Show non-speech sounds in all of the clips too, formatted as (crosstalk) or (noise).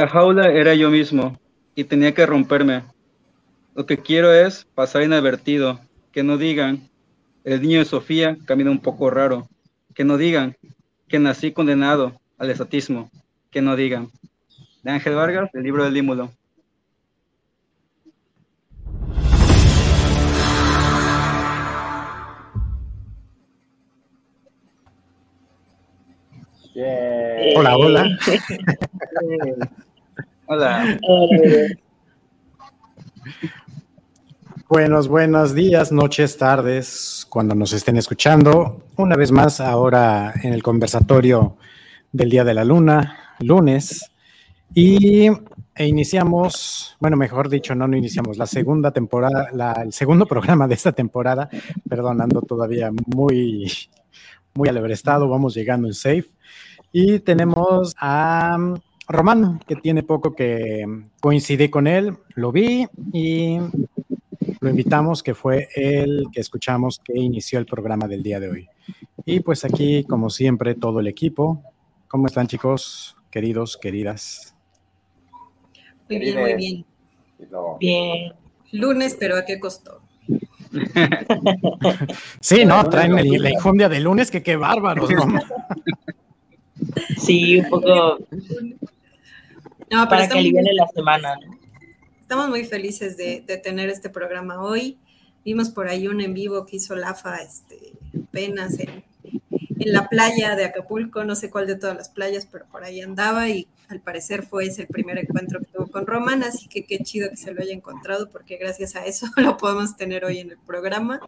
La jaula era yo mismo y tenía que romperme. Lo que quiero es pasar inadvertido, que no digan, el niño de Sofía camina un poco raro, que no digan que nací condenado al estatismo, que no digan. De Ángel Vargas, el libro del límulo. Hola, hola. Hola. Buenos, buenos días, noches, tardes, cuando nos estén escuchando. Una vez más, ahora en el conversatorio del Día de la Luna, lunes. Y iniciamos, bueno, mejor dicho, no, no iniciamos, la segunda temporada, el segundo (laughs) programa de esta temporada, perdonando todavía muy, muy alebrestado, vamos llegando en safe. Y tenemos a Román, que tiene poco que coincidí con él, lo vi y lo invitamos, que fue el que escuchamos que inició el programa del día de hoy. Y pues aquí, como siempre, todo el equipo. ¿Cómo están chicos, queridos, queridas? Muy bien, muy bien. Bien. Lunes, pero ¿a qué costó? (laughs) sí, no, traen la injundia de lunes, que qué bárbaros, ¿no? Sí, un poco no, para que aliviene la semana. Estamos muy felices de, tener este programa hoy. Vimos por ahí un en vivo que hizo Lafa este, apenas en, en, la playa de Acapulco, no sé cuál de todas las playas, pero por ahí andaba y al parecer fue ese el primer encuentro que tuvo con Román, así que qué chido que se lo haya encontrado porque gracias a eso (laughs) lo podemos tener hoy en el programa.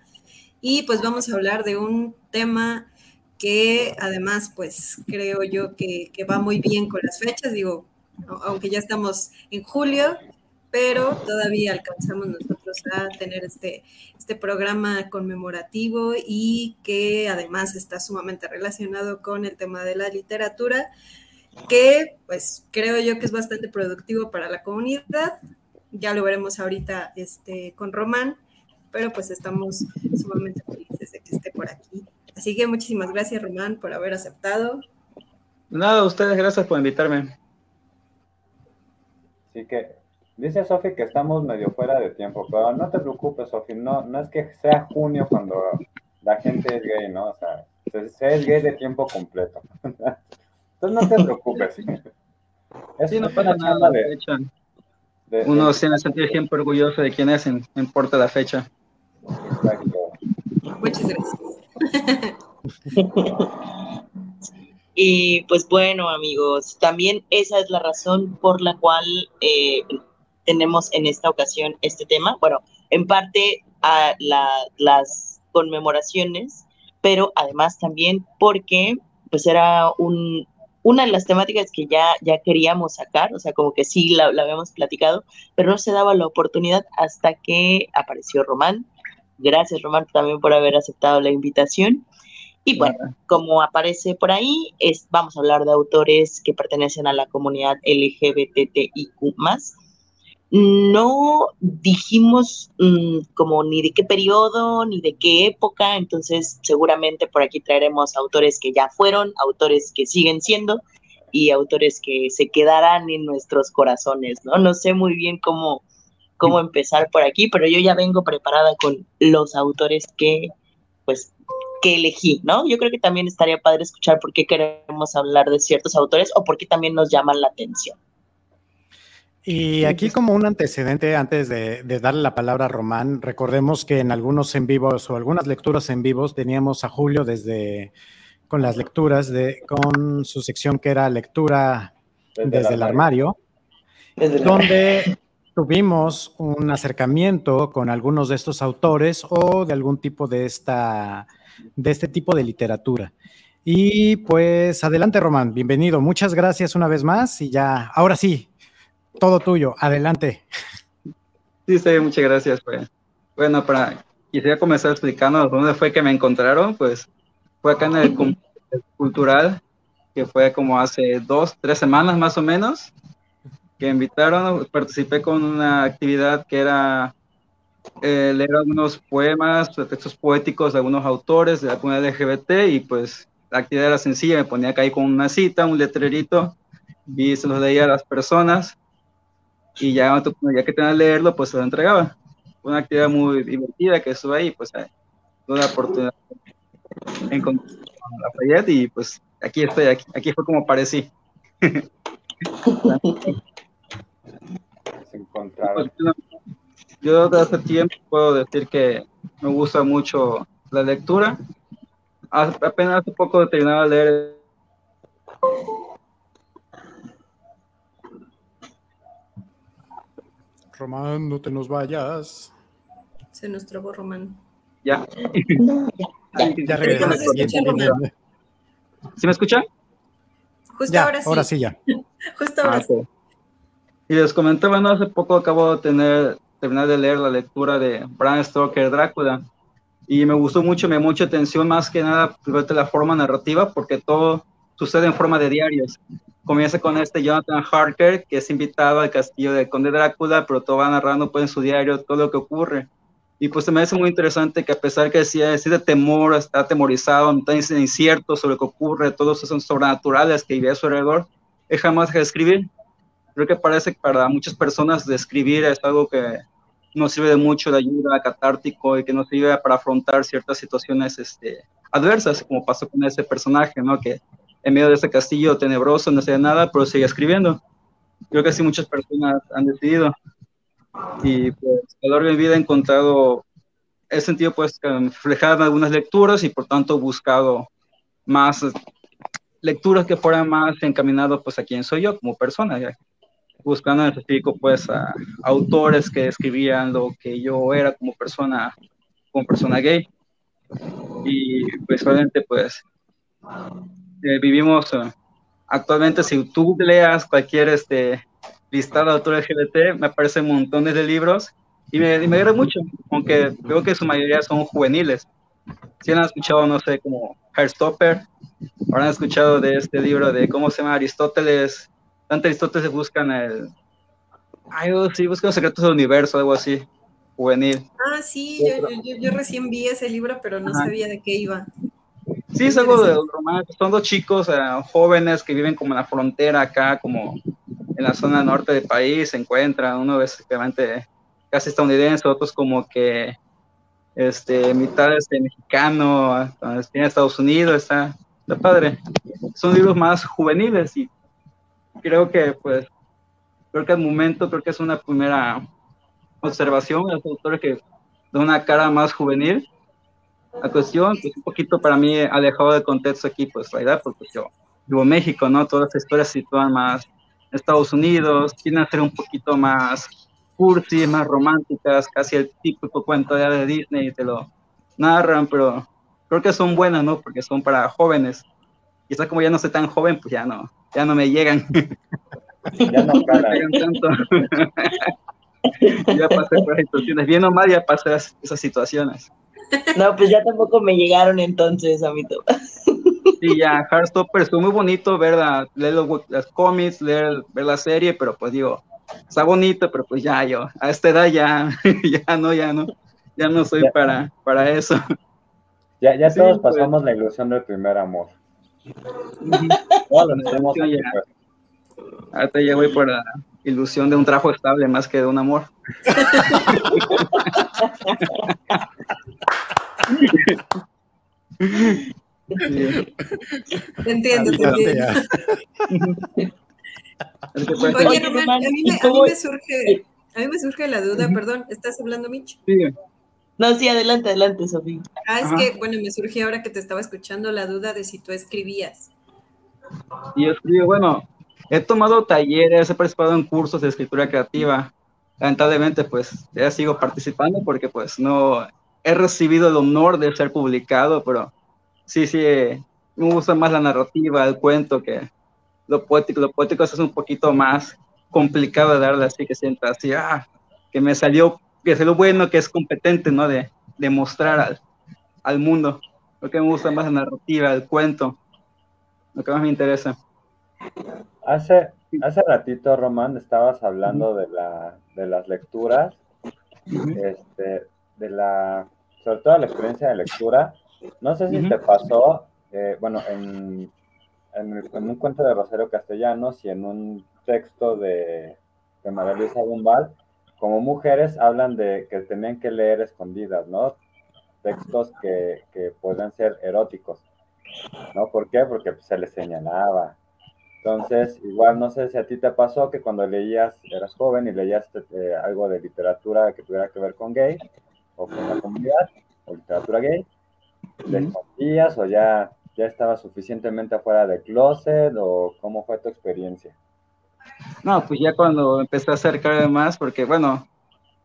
Y pues vamos a hablar de un tema que además, pues creo yo que, va muy bien con las fechas, digo, aunque ya estamos en julio, pero todavía alcanzamos nosotros a tener este, este programa conmemorativo y que además está sumamente relacionado con el tema de la literatura, que pues creo yo que es bastante productivo para la comunidad. Ya lo veremos ahorita este, con Román, pero pues estamos sumamente felices de que esté por aquí Así que muchísimas gracias, Román, por haber aceptado. Nada, ustedes gracias por invitarme. Así que dice Sofi que estamos medio fuera de tiempo, pero no te preocupes, Sofi, no, no es que sea junio cuando la gente es gay, ¿no? O sea, se, es gay de tiempo completo. (laughs) Entonces no te preocupes. Es sí, no pasa nada. De, de, Uno se sentir siempre orgulloso de quién es, no importa la fecha. Exacto. Muchas gracias. (laughs) y pues bueno, amigos, también esa es la razón por la cual eh, tenemos en esta ocasión este tema. Bueno, en parte a las conmemoraciones, pero además también porque pues era un, una de las temáticas que ya, ya queríamos sacar, o sea, como que sí la, la habíamos platicado, pero no se daba la oportunidad hasta que apareció Román Gracias, Román, también por haber aceptado la invitación. Y bueno, como aparece por ahí, es, vamos a hablar de autores que pertenecen a la comunidad LGBTIQ. No dijimos mm, como ni de qué periodo, ni de qué época, entonces seguramente por aquí traeremos autores que ya fueron, autores que siguen siendo y autores que se quedarán en nuestros corazones, ¿no? No sé muy bien cómo, cómo empezar por aquí, pero yo ya vengo preparada con los autores que, pues, que elegí, ¿no? Yo creo que también estaría padre escuchar por qué queremos hablar de ciertos autores o por qué también nos llaman la atención. Y aquí como un antecedente, antes de, darle la palabra a Román, recordemos que en algunos en vivos o algunas lecturas en vivos teníamos a Julio desde con las lecturas de con su sección que era lectura desde, el armario, donde tuvimos un acercamiento con algunos de estos autores o de algún tipo de esta de este tipo de literatura. Y pues adelante, Román, bienvenido. Muchas gracias una vez más y ya, ahora sí, todo tuyo, adelante. Sí, sí, muchas gracias. Pues. Bueno, para quisiera comenzar explicando dónde fue que me encontraron, pues fue acá en el cultural, que fue como hace dos, tres semanas más o menos que invitaron, participé con una actividad que era eh, leer algunos poemas, textos poéticos de algunos autores de la comunidad LGBT y pues la actividad era sencilla, me ponía acá ahí con una cita, un letrerito y se los leía a las personas y ya, ya que tenía que leerlo, pues se lo entregaba. Una actividad muy divertida que estuve ahí, pues tuve la oportunidad de encontrar a Lafayette y pues aquí estoy, aquí, aquí fue como aparecí. (laughs) Pues, yo desde hace tiempo puedo decir que me gusta mucho la lectura. Apenas hace poco terminaba de leer Román, no te nos vayas. Se nos trabó Román. Ya. ya, (laughs) regresamos. ¿Sí me escuchan? Justo ahora sí. Ahora sí, ya. (laughs) Justo ahora ah, sí. Y les comentaba, bueno, hace poco acabo de tener, terminar de leer la lectura de Bram Stoker, Drácula, y me gustó mucho, me mucha atención más que nada de la forma narrativa, porque todo sucede en forma de diarios. Comienza con este Jonathan Harker, que es invitado al castillo de Conde Drácula, pero todo va narrando pues, en su diario todo lo que ocurre. Y pues se me hace muy interesante que a pesar que decía, de temor, está atemorizado, está incierto sobre lo que ocurre, todos esos sobrenaturales que vive a su alrededor, él jamás deja de escribir. Creo que parece que para muchas personas de escribir es algo que nos sirve de mucho de ayuda, catártico y que nos sirve para afrontar ciertas situaciones este, adversas, como pasó con ese personaje, ¿no? Que en medio de ese castillo tenebroso no hacía nada, pero sigue escribiendo. Creo que así muchas personas han decidido. Y pues a lo largo de mi vida he encontrado ese sentido pues reflejado en algunas lecturas y por tanto buscado más lecturas que fueran más encaminadas pues a quién soy yo como persona, buscando en específico pues autores que escribían lo que yo era como persona, como persona gay. Y pues obviamente pues eh, vivimos eh, actualmente, si tú leas cualquier este, listado de autores LGBT, me aparecen montones de libros y me, me agrada mucho, aunque veo que su mayoría son juveniles. Si han escuchado, no sé, como Heartstopper, habrán escuchado de este libro de cómo se llama Aristóteles, tanto Aristóteles buscan el, oh, sí, buscan los secretos del universo, algo así, juvenil. Ah, sí, yo, yo, yo recién vi ese libro, pero no sabía de qué iba. Sí, es algo de romántico. Son dos chicos eh, jóvenes que viven como en la frontera acá, como en la zona norte del país, se encuentran. Uno es casi estadounidense, otros como que este, mitad este, mexicano, en Estados Unidos, está, está padre. Son libros más juveniles y creo que, pues, creo que al momento, creo que es una primera observación de los autores que de una cara más juvenil la cuestión, pues un poquito para mí alejado del contexto aquí, pues la verdad, porque yo vivo en México, ¿no? Todas las historias se sitúan más en Estados Unidos, tienen a ser un poquito más cursi, más románticas, casi el típico cuento de Disney, te lo narran, pero creo que son buenas, ¿no? Porque son para jóvenes. Quizás como ya no soy tan joven, pues ya no, ya no me llegan. (laughs) Ya no me tanto. ya pasé por esas situaciones, bien o mal ya pasé esas situaciones. No, pues ya tampoco me llegaron entonces a mí todo. Sí, ya, Heartstopper estuvo muy bonito ver leer los, las cómics, leer, ver la serie, pero pues digo, está bonito, pero pues ya yo, a esta edad ya, (laughs) ya no, ya no, ya no soy para, para eso. Ya, ya todos pues. pasamos la ilusión del primer amor. Ahorita ya voy por la ilusión de un trabajo estable más que de un amor. Te entiendo, te entiendo. Oye, Román, a mí, me, a mí me surge, a mí me surge la duda, perdón, ¿estás hablando, Mitch? Sí. No, sí, adelante, adelante, Sofía. Ah, es que, bueno, me surgió ahora que te estaba escuchando la duda de si tú escribías. Y yo escribo, bueno, he tomado talleres, he participado en cursos de escritura creativa. Lamentablemente, pues, ya sigo participando porque, pues, no he recibido el honor de ser publicado, pero sí, sí, me gusta más la narrativa, el cuento, que lo poético. Lo poético es un poquito más complicado de darle así, que sienta así, ah, que me salió, que es lo bueno, que es competente, ¿no? De, de mostrar al, al mundo. Lo que me gusta más la narrativa, el cuento, lo que más me interesa. Hace, hace ratito, Román, estabas hablando de, la, de las lecturas. Este, de la, sobre todo la experiencia de lectura. No sé si te pasó, eh, bueno, en, en, un cuento de Rosario Castellanos y en un texto de, de María Luisa Bumbal, como mujeres hablan de que tenían que leer escondidas, ¿no? Textos que, que pueden ser eróticos, ¿no? ¿Por qué? Porque se les señalaba. Entonces, igual no sé si a ti te pasó que cuando leías, eras joven y leías eh, algo de literatura que tuviera que ver con gay o con la comunidad o literatura gay, ¿le escondías o ya ya estaba suficientemente afuera del closet o cómo fue tu experiencia? No, pues ya cuando empecé a acercarme más, porque bueno,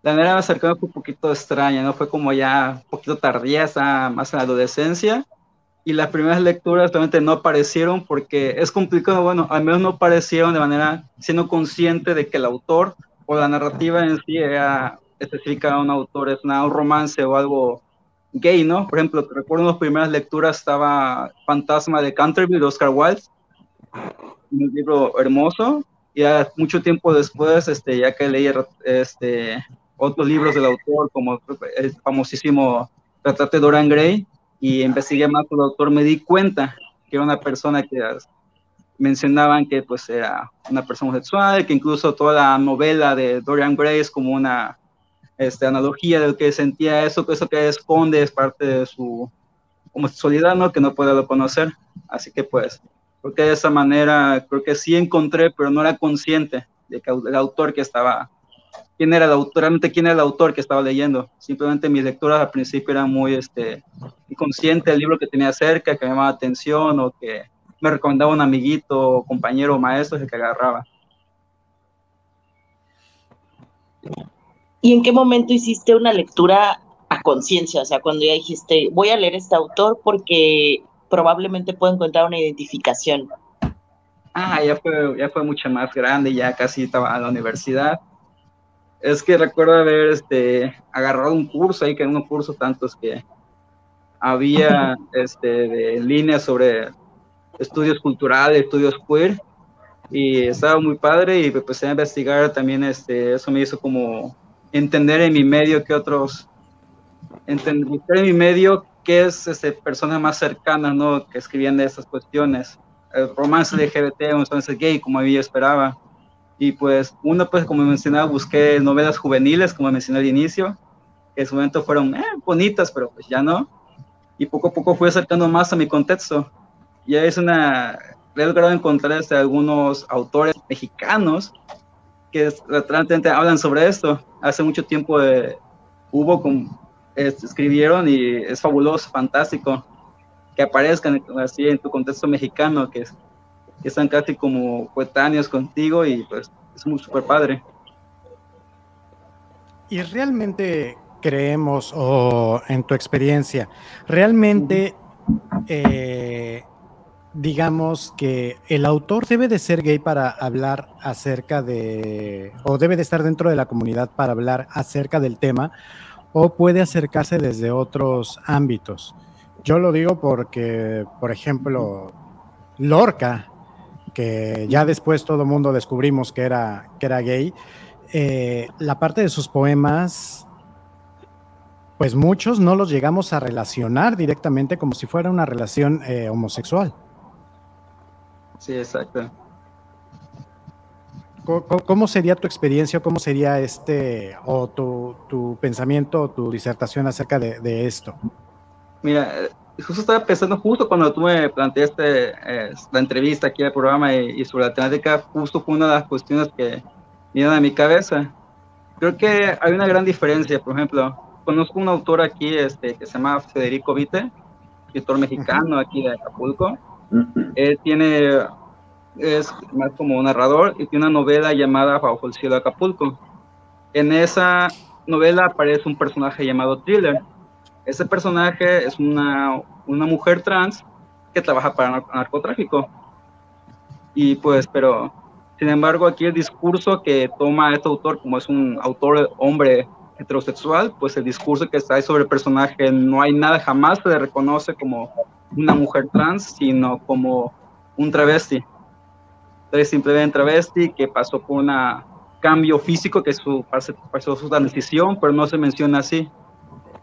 la manera de acercarme fue un poquito extraña, ¿no? Fue como ya un poquito tardía, más en la adolescencia, y las primeras lecturas realmente no aparecieron porque es complicado, bueno, al menos no aparecieron de manera siendo consciente de que el autor o la narrativa en sí era específica a un autor, es un romance o algo gay, ¿no? Por ejemplo, recuerdo en las primeras lecturas estaba Fantasma de Canterville de Oscar Wilde, un libro hermoso, ya mucho tiempo después, este, ya que leí este, otros libros del autor, como el famosísimo Retrato de Dorian Gray, y investigué más sobre el autor, me di cuenta que era una persona que mencionaban que pues era una persona sexual, que incluso toda la novela de Dorian Gray es como una este, analogía de lo que sentía eso, que eso que esconde es parte de su homosexualidad, ¿no? Que no puede conocer. Así que pues, creo que de esa manera, creo que sí encontré, pero no era consciente de autor que estaba, quién era el autor, realmente quién era el autor que estaba leyendo. Simplemente mis lecturas al principio eran muy, este, inconsciente del libro que tenía cerca, que me llamaba atención o que me recomendaba un amiguito, compañero o maestro que agarraba. ¿Y en qué momento hiciste una lectura a conciencia? O sea, cuando ya dijiste, voy a leer este autor porque probablemente puedo encontrar una identificación. Ah, ya fue, ya fue mucho más grande, ya casi estaba a la universidad. Es que recuerdo haber este, agarrado un curso ahí, que en unos cursos tantos que había (laughs) este, de línea sobre estudios culturales, estudios queer, y estaba muy padre y empecé a investigar también, este, eso me hizo como entender en mi medio que otros, entender en mi medio qué es este, personas más cercanas, ¿no? Que escribían de esas cuestiones. El romance LGBT, un romance gay, como yo esperaba. Y pues, uno, pues, como mencionaba, busqué novelas juveniles, como mencioné al inicio, que en su momento fueron eh, bonitas, pero pues ya no. Y poco a poco fui acercando más a mi contexto. Y es una, he logrado encontrar este, algunos autores mexicanos que realmente hablan sobre esto. Hace mucho tiempo eh, hubo, con, escribieron y es fabuloso, fantástico que aparezcan así en tu contexto mexicano, que, que están casi como coetáneos contigo y pues es muy súper padre. Y realmente creemos, o en tu experiencia, realmente eh, digamos que el autor debe de ser gay para hablar acerca de, o debe de estar dentro de la comunidad para hablar acerca del tema, o puede acercarse desde otros ámbitos. Yo lo digo porque, por ejemplo, Lorca, que ya después todo el mundo descubrimos que era, que era gay, eh, la parte de sus poemas, pues muchos no los llegamos a relacionar directamente como si fuera una relación eh, homosexual. Sí, exacto. ¿Cómo, sería tu experiencia, cómo sería este, o tu, pensamiento, o tu disertación acerca de, esto? Mira, justo estaba pensando, justo cuando tú me planteaste eh, la entrevista aquí al programa y, sobre la temática, justo fue una de las cuestiones que vinieron a mi cabeza. Creo que hay una gran diferencia, por ejemplo, conozco un autor aquí este, que se llama Federico Vite, escritor mexicano aquí de Acapulco, él tiene, es más como un narrador y tiene una novela llamada Bajo el cielo de Acapulco. En esa novela aparece un personaje llamado Thriller. Ese personaje es una, una mujer trans que trabaja para narcotráfico. Y pues, pero, sin embargo, aquí el discurso que toma este autor, como es un autor hombre heterosexual, pues el discurso que está ahí sobre el personaje, no hay nada, jamás se le reconoce como una mujer trans, sino como un travesti. Entonces, simplemente travesti que pasó por un cambio físico que su, pasó su transición, pero no se menciona así.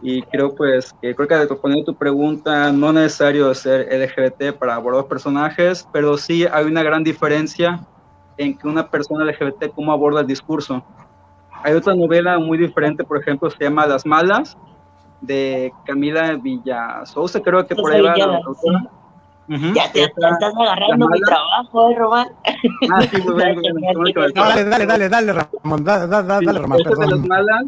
Y creo pues que creo que respondiendo tu pregunta, no es necesario ser LGBT para abordar personajes, pero sí hay una gran diferencia en que una persona LGBT cómo aborda el discurso. Hay otra novela muy diferente, por ejemplo, se llama Las Malas, de Camila Villasousa, creo que por ahí va la autora. Ya te estás agarrando mi trabajo, ¿eh, Román. Ah, sí, (laughs) muy bien. dale, dale, dale, dale, Ramón, dale, dale, dale Román, perdón. Las malas,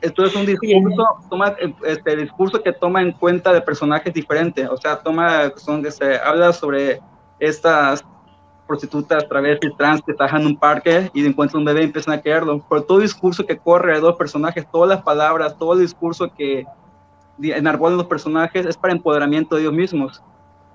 esto es un discurso, toma este discurso que toma en cuenta de personajes diferentes, o sea, toma, son, se habla sobre estas prostitutas, travestis, trans que están en un parque y encuentran un bebé y empiezan a quererlo. Por todo el discurso que corre de dos personajes, todas las palabras, todo el discurso que enarbolan los personajes es para empoderamiento de ellos mismos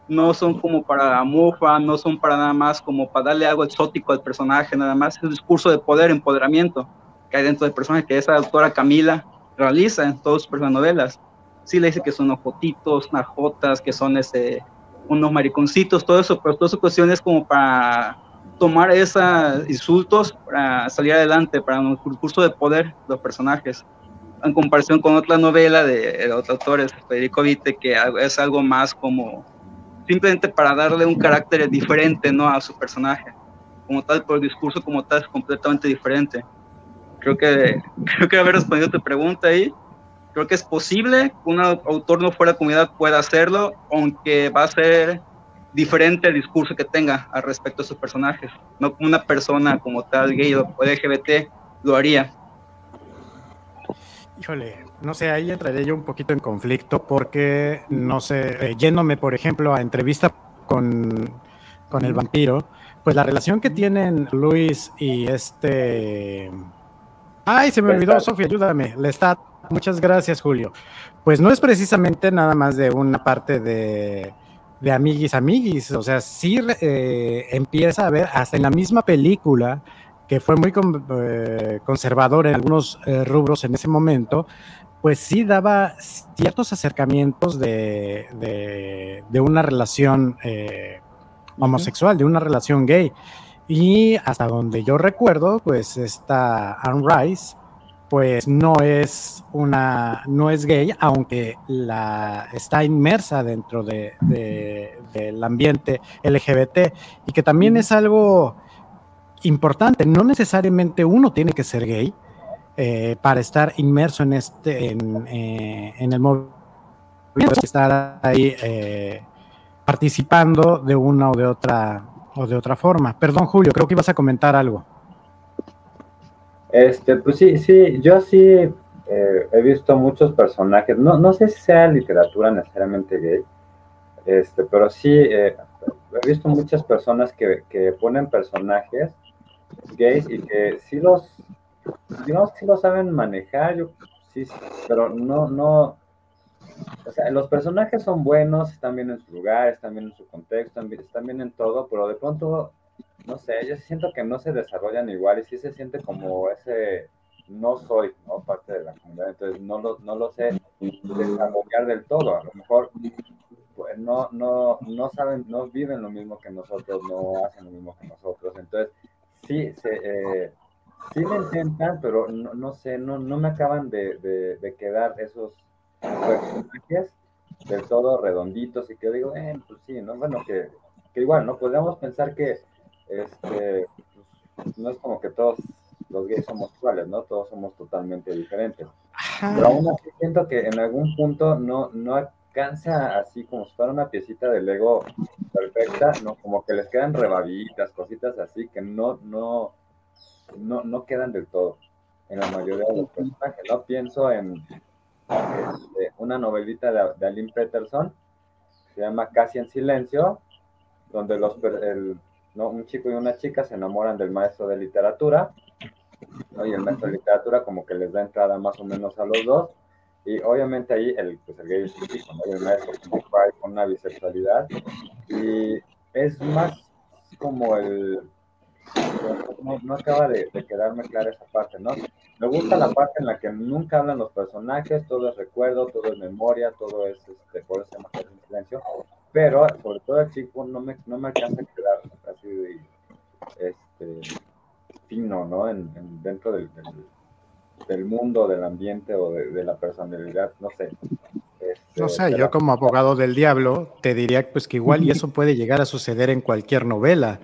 no son como para mufa, no son para nada más como para darle algo exótico al personaje, nada más es un discurso de poder, empoderamiento que hay dentro del personaje que esa autora Camila realiza en todas sus novelas. Sí le dice que son ojotitos, najotas, que son ese, unos mariconcitos, todo eso, pero todas sus cuestiones como para tomar esos insultos para salir adelante, para un discurso de poder de los personajes en comparación con otra novela de, de otros autores, Federico Vite, que es algo más como simplemente para darle un carácter diferente ¿no? a su personaje. Como tal, por el discurso como tal es completamente diferente. Creo que, (laughs) creo que haber respondido tu pregunta ahí. Creo que es posible que un autor no fuera comunidad pueda hacerlo, aunque va a ser diferente el discurso que tenga al respecto a sus personajes. No como una persona como tal, gay o LGBT, lo haría. Híjole, no sé, ahí entraré yo un poquito en conflicto porque, no sé, eh, yéndome, por ejemplo, a entrevista con, con el vampiro, pues la relación que tienen Luis y este... Ay, se me olvidó, Sofía, ayúdame. Le está... Muchas gracias, Julio. Pues no es precisamente nada más de una parte de, de amiguis amiguis, o sea, sí eh, empieza a ver hasta en la misma película que fue muy eh, conservador en algunos rubros en ese momento, pues sí daba ciertos acercamientos de, de, una relación eh, homosexual, de una relación gay. Y hasta donde yo recuerdo, pues esta Anne Rice, pues no es una, no es gay, aunque la, está inmersa dentro de, del ambiente LGBT y que también es algo importante. No necesariamente uno tiene que ser gay, eh, para estar inmerso en este en, eh, en el movimiento estar ahí eh, participando de una o de otra o de otra forma. Perdón, Julio, creo que ibas a comentar algo. Este, pues sí, sí, yo sí he visto muchos personajes, no, no sé si sea literatura necesariamente gay, este, pero sí he visto muchas personas que, que ponen personajes gays y que sí los digamos que lo saben manejar, yo sí, pero no, no, o sea, los personajes son buenos, están bien en su lugar, están bien en su contexto, están bien, en todo, pero de pronto, no sé, yo siento que no se desarrollan igual y sí se siente como ese no soy ¿no? parte de la comunidad, entonces no lo, no lo sé desarrollar del todo, a lo mejor pues, no, no, no saben, no viven lo mismo que nosotros, no hacen lo mismo que nosotros, entonces sí, se, eh, sí me intentan, pero no, no sé, no, no me acaban de, de, quedar esos personajes del todo redonditos y que digo, eh, pues sí, ¿no? Bueno, que, que igual, ¿no? Podríamos pensar que este, pues, no es como que todos los gays somos iguales, ¿no? Todos somos totalmente diferentes. Pero aún así siento que en algún punto no, no alcanza así como si fuera una piecita de Lego perfecta, ¿no? Como que les quedan rebabitas, cositas así que no, no, no, no quedan del todo en la mayoría de los personajes, ¿no? Pienso en este, una novelita de, de, Aline Peterson, se llama Casi en Silencio, donde los, ¿no? un chico y una chica se enamoran del maestro de literatura, y el maestro de literatura como que les da entrada más o menos a los dos, y obviamente ahí el, pues el gay es un chico, el maestro con una bisexualidad, y es más como el no, acaba de, quedarme clara esa parte, ¿no? Me gusta la parte en la que nunca hablan los personajes, todo es recuerdo, todo es memoria, todo es, este, por eso se llama en silencio, pero sobre todo el chico no me, no me alcanza a quedar así este, fino, ¿no? En, dentro del, del mundo, del ambiente o de, la personalidad, no sé. Este, no sé, yo como abogado del diablo te diría pues que igual y eso puede llegar a suceder en cualquier novela,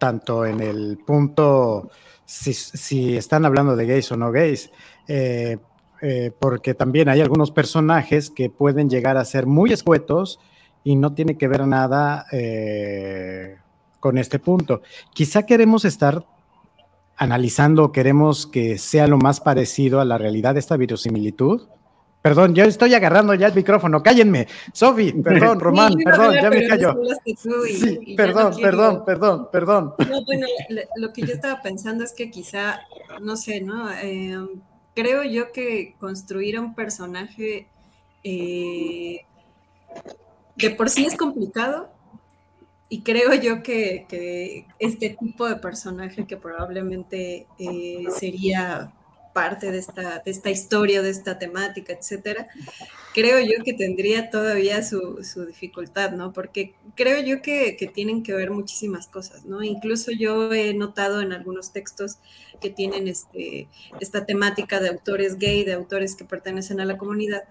tanto en el punto si, están hablando de gays o no gays, eh, eh, porque también hay algunos personajes que pueden llegar a ser muy escuetos y no tiene que ver nada eh, con este punto. Quizá queremos estar analizando, queremos que sea lo más parecido a la realidad de esta virosimilitud. Perdón, yo estoy agarrando ya el micrófono, cállenme. Sofi, perdón, Román, perdón, ya me callo. Sí, perdón, perdón, perdón, perdón. No, bueno, lo que yo estaba pensando es que quizá, no sé, ¿no? Eh, creo yo que construir un personaje eh, de por sí es complicado, y creo yo que, este tipo de personaje que probablemente eh, sería parte de esta, de esta historia, de esta temática, etcétera, creo yo que tendría todavía su, dificultad, ¿no? Porque creo yo que, tienen que ver muchísimas cosas, ¿no? Incluso yo he notado en algunos textos que tienen este, esta temática de autores gay, de autores que pertenecen a la comunidad.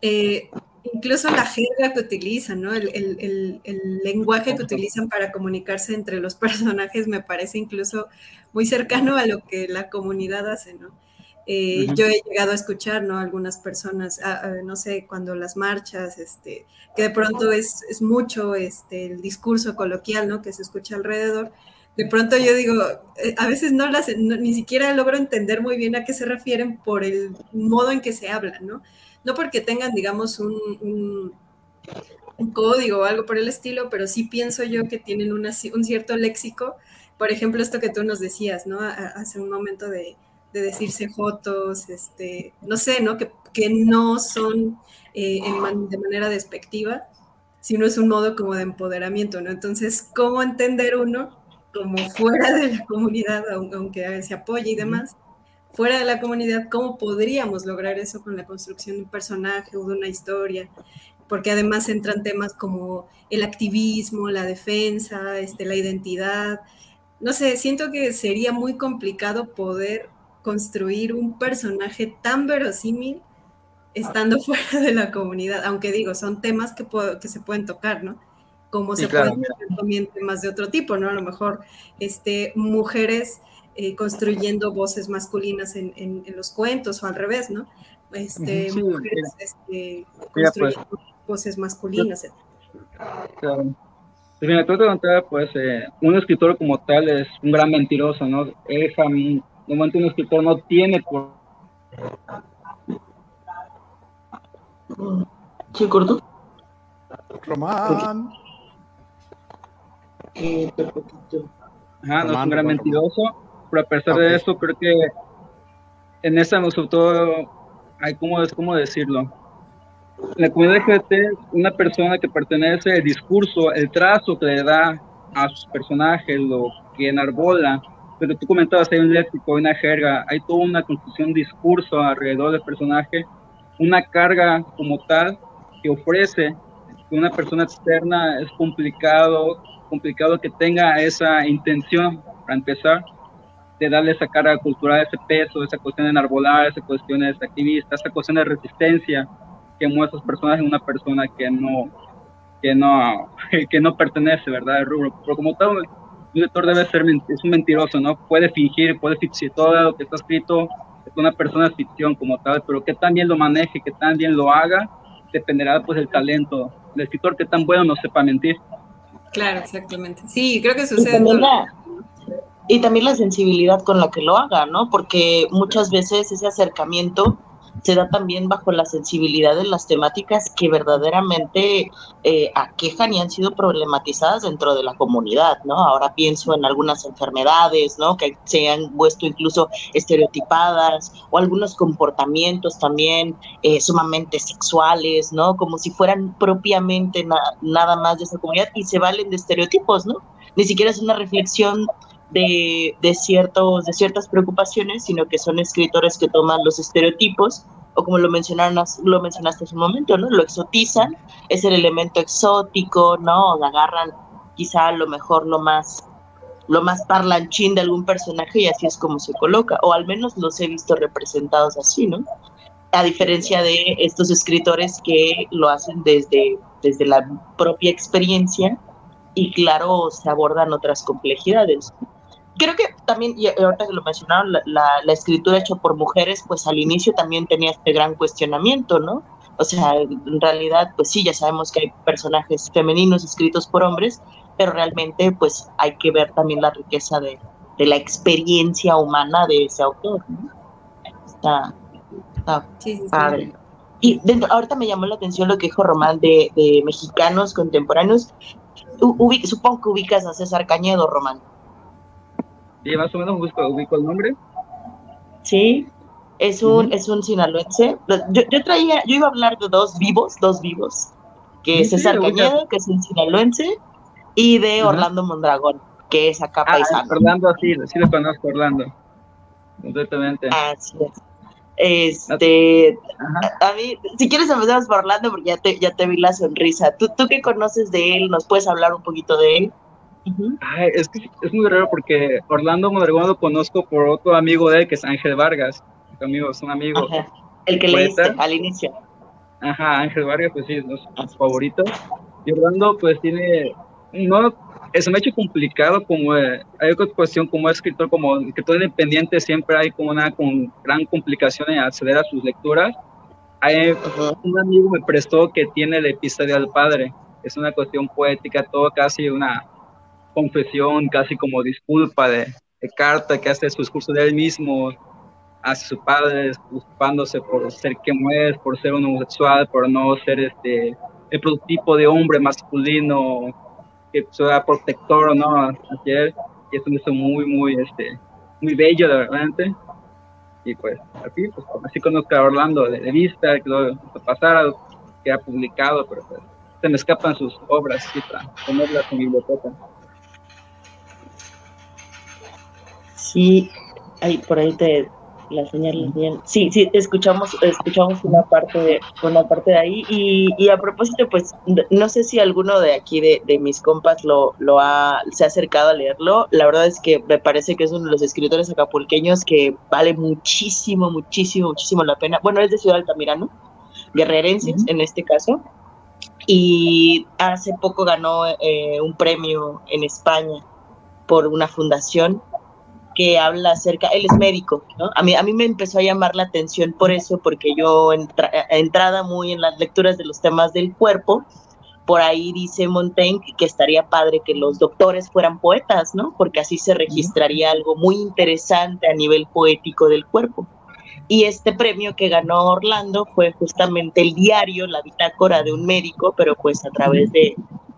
Eh, incluso la jerga que utilizan, ¿no? El, lenguaje que utilizan para comunicarse entre los (laughs) personajes me parece incluso muy cercano a lo que la comunidad hace, ¿no? Eh, yo he llegado a escuchar, ¿no? Algunas personas, ah, ah, no sé, cuando las marchas, este, que de pronto es, es, mucho este, el discurso coloquial, ¿no? Que se escucha alrededor. De pronto yo digo, eh, a veces no las, ni siquiera logro entender muy bien a qué se refieren por el modo en que se habla, ¿no? no porque tengan, digamos, un, código o algo por el estilo, pero sí pienso yo que tienen un cierto léxico. Por ejemplo, esto que tú nos decías, ¿no? hace un momento de, decirse fotos, este, no sé, ¿no? Que, no son eh, de manera despectiva, sino es un modo como de empoderamiento, ¿no? Entonces, ¿cómo entender uno como fuera de la comunidad, aunque se apoye y demás, fuera de la comunidad, ¿cómo podríamos lograr eso con la construcción de un personaje o de una historia? Porque además entran temas como el activismo, la defensa, este, la identidad. No sé, siento que sería muy complicado poder construir un personaje tan verosímil estando (laughs) fuera de la comunidad, aunque digo, son temas que, que se pueden tocar, ¿no? Como se pueden tocar también temas de otro tipo, ¿no? A lo mejor este, mujeres eh, construyendo voces masculinas en, en, los cuentos o al revés, ¿no? Este, mujeres este, pues. construyendo voces masculinas. Claro. Pues mira, tú te contar, pues, eh, un escritor como tal es un gran mentiroso, ¿no? Es, normalmente un escritor no tiene por... ¿Sí, corto? Román. Eh, Ajá, no es un gran mentiroso pero a pesar de eso, creo que en esa sobre todo, hay como es como decirlo. La comunidad LGBT es una persona que pertenece al discurso, el trazo que le da a sus personajes, lo que enarbola. Pero tú comentabas, hay un léxico, una jerga, hay toda una construcción, un discurso alrededor del personaje, una carga como tal que ofrece que una persona externa es complicado, complicado que tenga esa intención, para empezar, de darle esa carga cultural, ese peso, esa cuestión de enarbolar, esa cuestión de activista, esa cuestión de resistencia que muestran personas en una persona que no, que no, (laughs) que no pertenece, ¿verdad? Al rubro. Pero como tal, un lector debe ser es un mentiroso, ¿no? Puede fingir, puede fingir todo lo que está escrito es una persona de ficción como tal, pero que tan bien lo maneje, que tan bien lo haga, dependerá pues del talento del escritor que tan bueno no sepa mentir. Claro, exactamente. Sí, creo que sucede y también la sensibilidad con la que lo haga, ¿no? Porque muchas veces ese acercamiento se da también bajo la sensibilidad de las temáticas que verdaderamente eh, aquejan y han sido problematizadas dentro de la comunidad, ¿no? Ahora pienso en algunas enfermedades, ¿no? Que se han puesto incluso estereotipadas o algunos comportamientos también eh, sumamente sexuales, ¿no? Como si fueran propiamente nada más de esa comunidad y se valen de estereotipos, ¿no? Ni siquiera es una reflexión de, ciertos, de ciertas preocupaciones, sino que son escritores que toman los estereotipos, o como lo, mencionaron, lo mencionaste hace un momento, ¿no? Lo exotizan, es el elemento exótico, ¿no? Agarran quizá lo mejor lo más lo más parlanchín de algún personaje y así es como se coloca, o al menos los he visto representados así, ¿no? A diferencia de estos escritores que lo hacen desde, desde la propia experiencia y claro, se abordan otras complejidades. Creo que también, y ahorita que lo mencionaron, la, la, escritura hecha por mujeres, pues al inicio también tenía este gran cuestionamiento, ¿no? O sea, en realidad, pues sí, ya sabemos que hay personajes femeninos escritos por hombres, pero realmente pues hay que ver también la riqueza de, de la experiencia humana de ese autor. ¿no? Está, está sí, sí, padre. Y dentro, ahorita me llamó la atención lo que dijo Román de, de mexicanos contemporáneos. supongo que ubicas a César Cañedo, Román. Sí, más o menos busco, ubico el nombre. Sí, es un, es un sinaloense. Yo, yo, traía, yo iba a hablar de dos vivos, dos vivos, que es César Cañedo, que es un sinaloense, y de Orlando Mondragón, que es acá ah, paisano. Orlando, sí, sí lo conozco, Orlando. Completamente. Así es. Este, a, mí, si quieres empezamos por Orlando porque ya te, ya te vi la sonrisa. ¿Tú, ¿Tú qué conoces de él? ¿Nos puedes hablar un poquito de él? Ay, es que es muy raro porque Orlando Mondragón lo conozco por otro amigo de él que es Ángel Vargas. Amigo, es un amigo. El que leíste al inicio. Ajá, Ángel Vargas, pues sí, es su favorito. Y Orlando, pues tiene no, eso me ha hecho complicado como eh, hay otra cuestión como escritor, como escritor independiente siempre hay como una con gran complicación en acceder a sus lecturas. Hay, un amigo me prestó que tiene la epistola del padre, es una cuestión poética, todo casi una confesión, casi como disculpa de, carta que hace su discurso de él mismo hacia su padre, disculpándose por ser quien es, por ser un homosexual, por no ser este el prototipo de hombre masculino que sea protector o no ayer y eso me hizo muy muy este muy bello de verdad y pues así pues así conozco a Orlando de, vista que lo pasara que ha publicado pero pues, se me escapan sus obras ¿sí? para ponerlas en biblioteca sí ahí por ahí te la señal, bien. Sí, sí, escuchamos, escuchamos una parte de, una parte de ahí. Y, a propósito, pues, no sé si alguno de aquí de, mis compas lo, lo ha, se ha acercado a leerlo. La verdad es que me parece que es uno de los escritores acapulqueños que vale muchísimo, muchísimo, muchísimo la pena. Bueno, es de Ciudad Altamirano, guerrerenses en este caso. Y hace poco ganó eh, un premio en España por una fundación que habla acerca, él es médico, ¿no? A mí, a mí me empezó a llamar la atención por eso, porque yo entrada muy en las lecturas de los temas del cuerpo, por ahí dice Montaigne que estaría padre que los doctores fueran poetas, ¿no? Porque así se registraría algo muy interesante a nivel poético del cuerpo. Y este premio que ganó Orlando fue justamente el diario, la bitácora de un médico, pero pues a través de,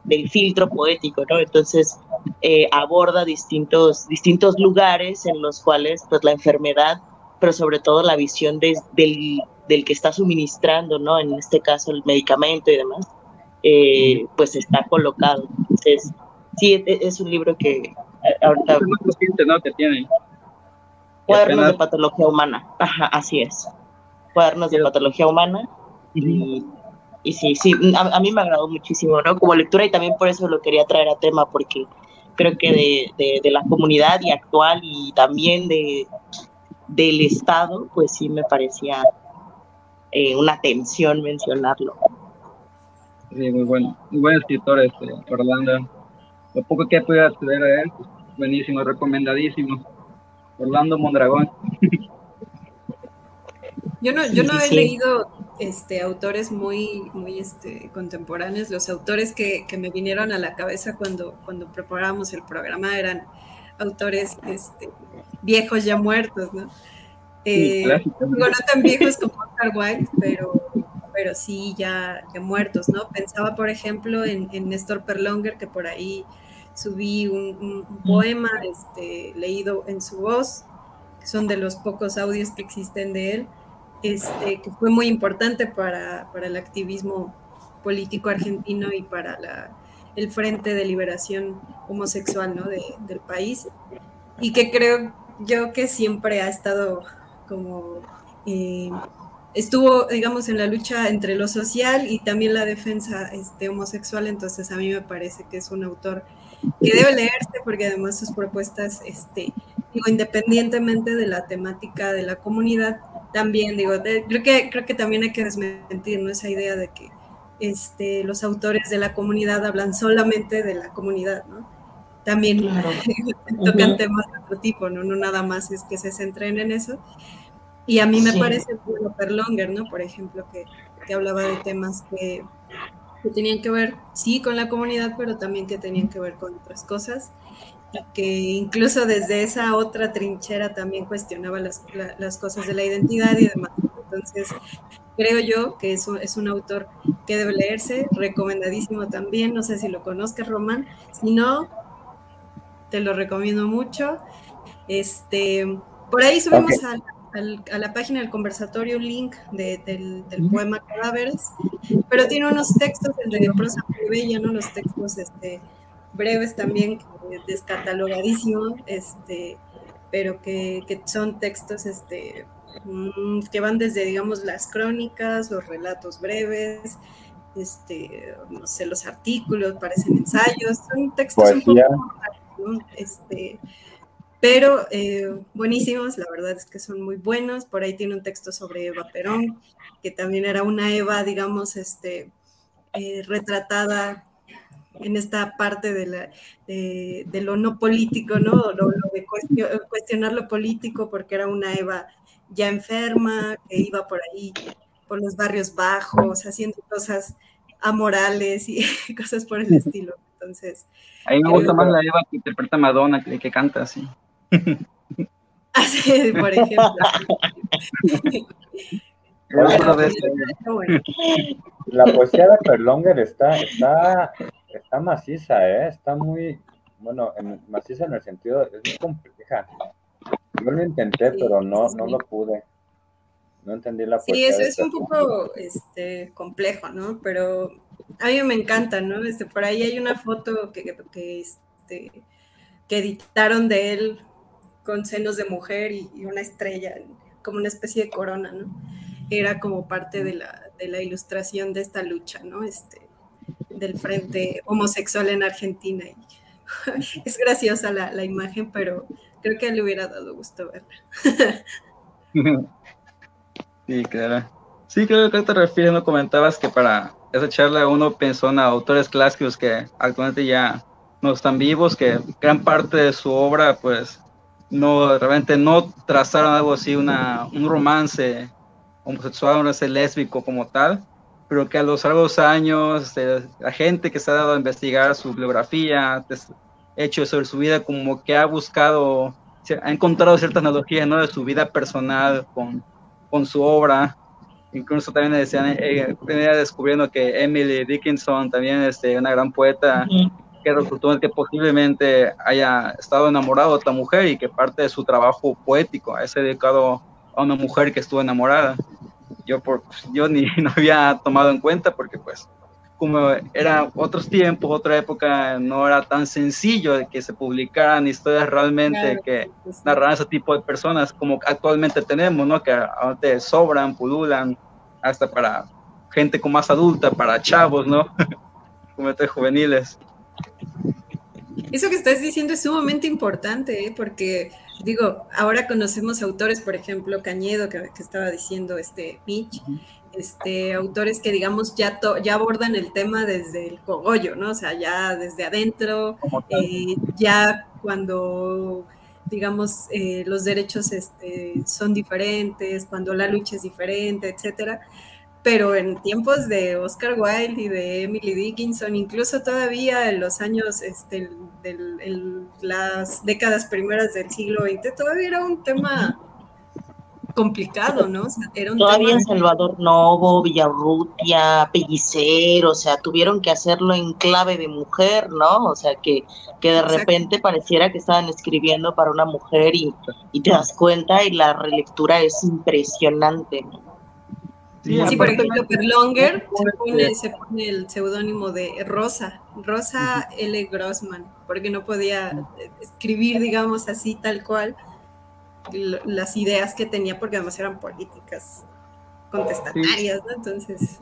del filtro poético, ¿no? Entonces eh, aborda distintos, distintos lugares en los cuales pues la enfermedad, pero sobre todo la visión del, del, que está suministrando, ¿no? En este caso el medicamento y demás, eh, pues está colocado. Entonces, sí, e, e, es, un libro que eh, ahorita... ¿no? Que tiene. Cuadernos de patología humana, ajá, así es. Cuadernos de patología humana y y sí, sí, a, mí me agradó muchísimo, ¿no? Como lectura y también por eso lo quería traer a tema, porque creo que de, de, la comunidad y actual y también de, del Estado, pues sí me parecía eh, una tensión mencionarlo. Sí, muy bueno, muy buen escritor este, Orlando. Lo poco que pude acceder a él, pues, buenísimo, recomendadísimo. Orlando Mondragón. Yo no, yo no he leído este, autores muy, muy este, contemporáneos. Los autores que, que, me vinieron a la cabeza cuando, cuando preparábamos el programa eran autores este, viejos ya muertos, ¿no? Eh, no tan viejos como Oscar Wilde, pero, pero sí ya, ya muertos, ¿no? Pensaba, por ejemplo, en, en Néstor Perlonger, que por ahí subí un, un, un poema este, leído en su voz, que son de los pocos audios que existen de él este, que fue muy importante para, el activismo político argentino y para el Frente de Liberación Homosexual del país, y que creo yo que siempre ha estado como eh, estuvo, digamos, en la lucha entre lo social y también la defensa este, homosexual, entonces a mí me parece que es un autor que debe leerse porque además sus propuestas, este, digo, independientemente de la temática de la comunidad, también digo, creo, que, creo que también hay que desmentir ¿no? esa idea de que este, los autores de la comunidad hablan solamente de la comunidad, ¿no? También (laughs) tocan temas de otro tipo, ¿no? No nada más es que se centren en eso. Y a mí me parece bueno Perlonger, ¿no? Por ejemplo, que, que hablaba de temas que, que, tenían que ver, sí, con la comunidad, pero también que tenían que ver con otras cosas. Y que incluso desde esa otra trinchera también cuestionaba las, las cosas de la identidad y demás. Entonces, creo yo que es un, es un autor que debe leerse, recomendadísimo también. No sé si lo conozcas, Román. Si no, te lo recomiendo mucho. Este, por ahí subimos a a la página del conversatorio un link del, poema Cadáveres, pero tiene unos textos, el de prosa muy bella, ¿no? Los textos este, breves también, descatalogadísimos, este, pero que, son textos este, mm, que van desde, digamos, las crónicas, los relatos breves, este, no sé, los artículos, parecen ensayos, son textos un poco ¿no? este, pero eh, buenísimos, la verdad es que son muy buenos. Por ahí tiene un texto sobre Eva Perón, que también era una Eva, digamos, este, eh, retratada en esta parte de, la, de, lo no político, ¿no? Lo, de cuestionar lo político, porque era una Eva ya enferma, que iba por ahí, por los barrios bajos, haciendo cosas amorales y (laughs) cosas por el estilo. Entonces. A mí me gusta más la Eva que interpreta Madonna que, que canta así. (laughs) Así, por ejemplo. (laughs) La poesía de Perlonger está, está, está maciza, ¿eh? está muy, bueno, maciza en el sentido, es muy compleja. Yo lo intenté, pero no, no lo pude. No entendí la. Sí, es, es un poco este, complejo, ¿no? Pero a mí me encanta, ¿no? Este, por ahí hay una foto que, que, este, que editaron de él con senos de mujer y, una estrella, como una especie de corona, ¿no? Era como parte de la, de la ilustración de esta lucha, ¿no? Este, del frente homosexual en Argentina. Y, (laughs) es graciosa la, imagen, pero creo que le hubiera dado gusto verla. (laughs) sí, claro. Sí, creo que te refieres, no comentabas que para esa charla uno pensó en autores clásicos que actualmente ya no están vivos, que gran parte de su obra pues no, realmente no trazaron algo así, una, un romance homosexual, un romance lésbico como tal, pero que a los largos años, la gente que se ha dado a investigar su biografía, hechos sobre su vida, como que ha buscado, ha encontrado ciertas analogías ¿no? de su vida personal con, con su obra. Incluso también decían, eh, venía descubriendo que Emily Dickinson, también este, una gran poeta, que resultó que posiblemente haya estado enamorado de otra mujer y que parte de su trabajo poético es dedicado a una mujer que estuvo enamorada. Yo, por, yo ni (laughs) no había tomado en cuenta porque pues como era otros tiempos, otra época, no era tan sencillo de que se publicaran historias realmente que narraran ese tipo de personas como actualmente tenemos, ¿no? Que te sobran, pululan, hasta para gente como más adulta, para chavos, ¿no? (laughs) como estos juveniles. Eso que estás diciendo es sumamente importante, ¿eh? porque digo, ahora conocemos autores, por ejemplo, Cañedo, que, estaba diciendo este Mitch, este, autores que digamos ya, ya abordan el tema desde el cogollo, ¿no? O sea, ya desde adentro, eh, ya cuando digamos eh, los derechos este, son diferentes, cuando la lucha es diferente, etcétera pero en tiempos de Oscar Wilde y de Emily Dickinson, incluso todavía en los años, este, las décadas primeras del siglo XX, todavía era un tema complicado, ¿no? todavía Salvador Novo, Villarrutia, Pellicer, o sea, tuvieron que hacerlo en clave de mujer, ¿no? O sea, que, que de repente pareciera que estaban escribiendo para una mujer y, y te das cuenta y la relectura es impresionante, ¿no? Sí, por ejemplo, Perlonger se pone, el seudónimo de Rosa, Rosa L. Grossman, porque no podía escribir, digamos así, tal cual, las ideas que tenía, porque además eran políticas contestatarias, ¿no? Entonces...